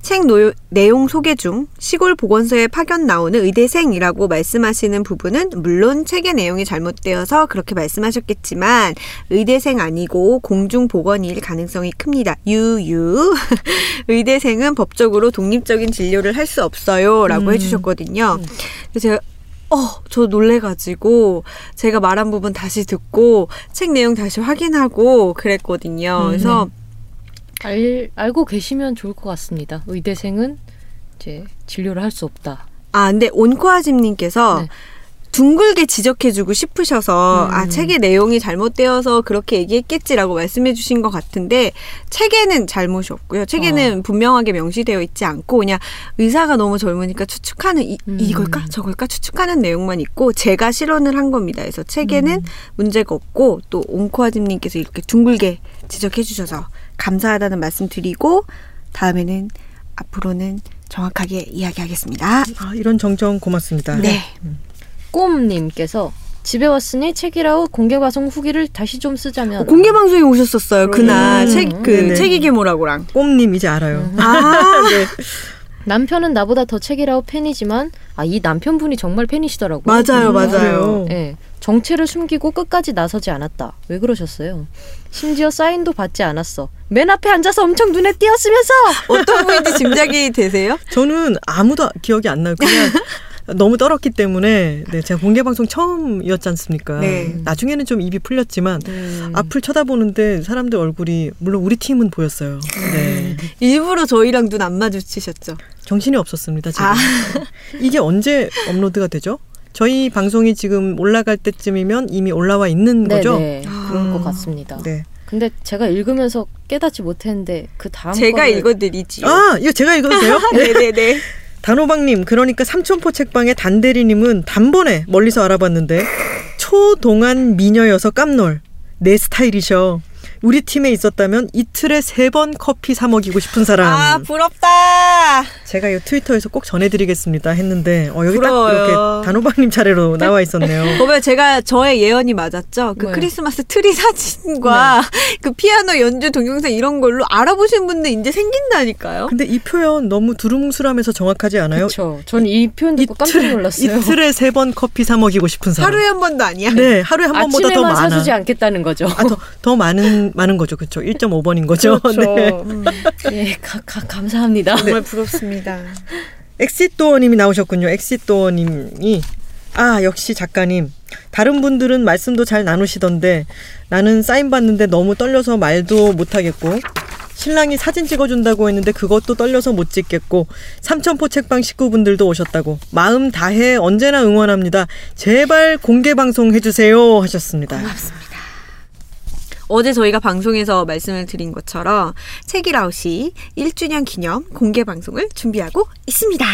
책 노, 내용 소개 중 시골 보건소에 파견 나오는 의대생이라고 말씀하시는 부분은 물론 책의 내용이 잘못되어서 그렇게 말씀하셨겠지만 의대생 아니고 공중 보건의일 가능성이 큽니다. 유유. <laughs> 의대생은 법적으로 독립적인 진료를 할 수 없어요. 라고 음. 해주셨거든요. 그래서 제가 어, 저 놀래가지고 제가 말한 부분 다시 듣고 책 내용 다시 확인하고 그랬거든요. 음. 그래서 알, 알고 계시면 좋을 것 같습니다. 의대생은 이제 진료를 할 수 없다. 아, 근데 온코아짐님께서 네. 둥글게 지적해주고 싶으셔서 음. 아 책의 내용이 잘못되어서 그렇게 얘기했겠지라고 말씀해주신 것 같은데 책에는 잘못이 없고요. 책에는 분명하게 명시되어 있지 않고 그냥 의사가 너무 젊으니까 추측하는 이, 음. 이걸까 저걸까 추측하는 내용만 있고 제가 실언을 한 겁니다. 그래서 책에는 문제가 없고 또 온코아짐님께서 이렇게 둥글게 지적해주셔서 감사하다는 말씀 드리고 다음에는 앞으로는 정확하게 이야기하겠습니다. 아, 이런 정정 고맙습니다. 네. 꼼님께서 집에 왔으니 책이라우 공개 방송 후기를 다시 좀 쓰자면 어, 공개 방송에 오셨었어요. 그날 음. 책그 네네. 책이 계모라고랑. 꼼님 이제 알아요. 아, <laughs> 네. 남편은 나보다 더 책이라우 팬이지만 아 이 남편분이 정말 팬이시더라고요. 맞아요, 음, 맞아요. 예, 정체를 숨기고 끝까지 나서지 않았다. 왜 그러셨어요? 심지어 사인도 받지 않았어. 맨 앞에 앉아서 엄청 눈에 띄었으면서 어떤 분인지 짐작이 되세요? 저는 아무도 기억이 안 나요. 그냥 <laughs> 너무 떨었기 때문에 네, 제가 공개 방송 처음이었지 않습니까? 네. 나중에는 좀 입이 풀렸지만 음. 앞을 쳐다보는데 사람들 얼굴이 물론 우리 팀은 보였어요. 네. <laughs> 일부러 저희랑 눈 안 마주치셨죠. 정신이 없었습니다. 제가. 아. <laughs> 이게 언제 업로드가 되죠? 저희 방송이 지금 올라갈 때쯤이면 이미 올라와 있는 거죠? 네네 그런 음. 것 같습니다. 네. 근데 제가 읽으면서 깨닫지 못했는데 그 다음 제가 거를 읽어드리지요. 아, 이거 제가 읽어도 돼요? 네네네. <laughs> 단호박님, 그러니까 삼천포 책방의 단대리님은 단번에 멀리서 알아봤는데 초동안 미녀여서 깜놀. 내 스타일이셔. 우리 팀에 있었다면 이틀에 세 번 커피 사 먹이고 싶은 사람. 아 부럽다. 제가 이 트위터에서 꼭 전해드리겠습니다 했는데 어, 여기 부러워요. 딱 이렇게 단호박님 차례로 나와 있었네요. <laughs> 보면 제가 저의 예언이 맞았죠. 그 뭐요? 크리스마스 트리 사진과 <laughs> 그 피아노 연주 동영상 이런 걸로 알아보신 분들 이제 생긴다니까요. 근데 이 표현 너무 두루뭉술하면서 정확하지 않아요? 그렇죠. 저는 이 표현 듣고 깜짝 놀랐어요. 이틀에 세 번 커피 사 먹이고 싶은 사람. 하루에 한 번도 아니야. 네, 하루에 한 번보다 더 많아. 사주지 않겠다는 거죠. 아, 더, 더 많은 많은 거죠, 그렇죠. 1.5번인 거죠. 그렇죠. <laughs> 네. 음, 예, 가, 가, 감사합니다. 정말 부럽습니다. 엑시도어님이 나오셨군요. 엑시도어님이 아 역시 작가님. 다른 분들은 말씀도 잘 나누시던데 나는 사인 받는데 너무 떨려서 말도 못하겠고 신랑이 사진 찍어준다고 했는데 그것도 떨려서 못 찍겠고 삼천포 책방 식구분들도 오셨다고 마음 다해 언제나 응원합니다. 제발 공개 방송 해주세요 하셨습니다. 어제 저희가 방송에서 말씀을 드린 것처럼 책읽아웃이 1주년 기념 공개 방송을 준비하고 있습니다.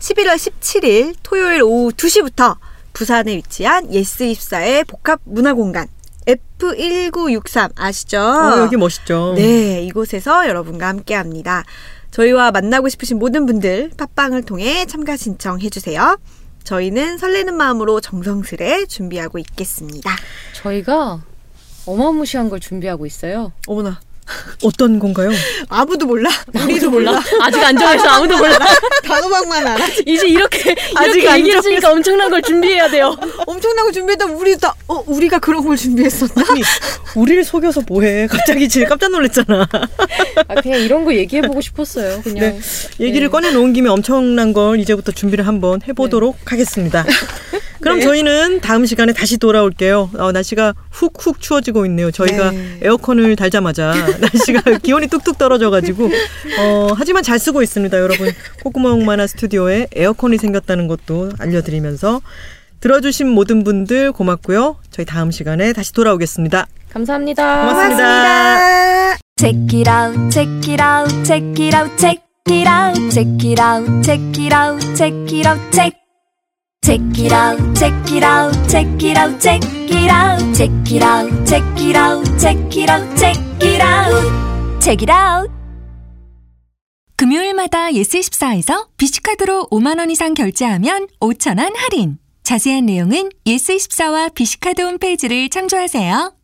11월 17일 토요일 오후 2시부터 부산에 위치한 예스24의 복합 문화공간 F1963 아시죠? 어, 여기 멋있죠. 네, 이곳에서 여러분과 함께 합니다. 저희와 만나고 싶으신 모든 분들 팟빵을 통해 참가 신청해 주세요. 저희는 설레는 마음으로 정성스레 준비하고 있겠습니다. 저희가 어마무시한 걸 준비하고 있어요. 어머나, 어떤 건가요? 아무도 몰라. 우리도 몰라. 아직 안 정해서 아무도 몰라. <laughs> 단호박만 알아. 이제 이렇게 이렇게 안 얘기를 했으니까 엄청난 걸 준비해야 돼요. <laughs> 엄청나고 준비했다. 우리 다, 어, 우리가 그런 걸 준비했었나? 아니 우리를 속여서 뭐해? 갑자기 지금 깜짝 놀랐잖아. 아, 그냥 이런 거 얘기해 보고 싶었어요. 그냥 얘기를 네. 꺼내 놓은 김에 엄청난 걸 이제부터 준비를 한번 해 보도록 하겠습니다. <laughs> 그럼 네. 저희는 다음 시간에 다시 돌아올게요. 어, 날씨가 훅훅 추워지고 있네요. 저희가 네. 에어컨을 달자마자 <laughs> 날씨가 기온이 뚝뚝 떨어져가지고 어, 하지만 잘 쓰고 있습니다, 여러분. 콧구멍 만화 스튜디오에 에어컨이 생겼다는 것도 알려드리면서 들어주신 모든 분들 고맙고요. 저희 다음 시간에 다시 돌아오겠습니다. 감사합니다. 고맙습니다. 고맙습니다. Check it out, check it out, check it out, check it out, check it out, check it out, check it out, check. Check it out, check it out, check it out, check it out, check it out, check it out, check it out, check it out, check it out. 금요일마다 예스24에서 비시카드로 5만원 이상 결제하면 5천원 할인. 자세한 내용은 예스24와 비시카드 홈페이지를 참조하세요.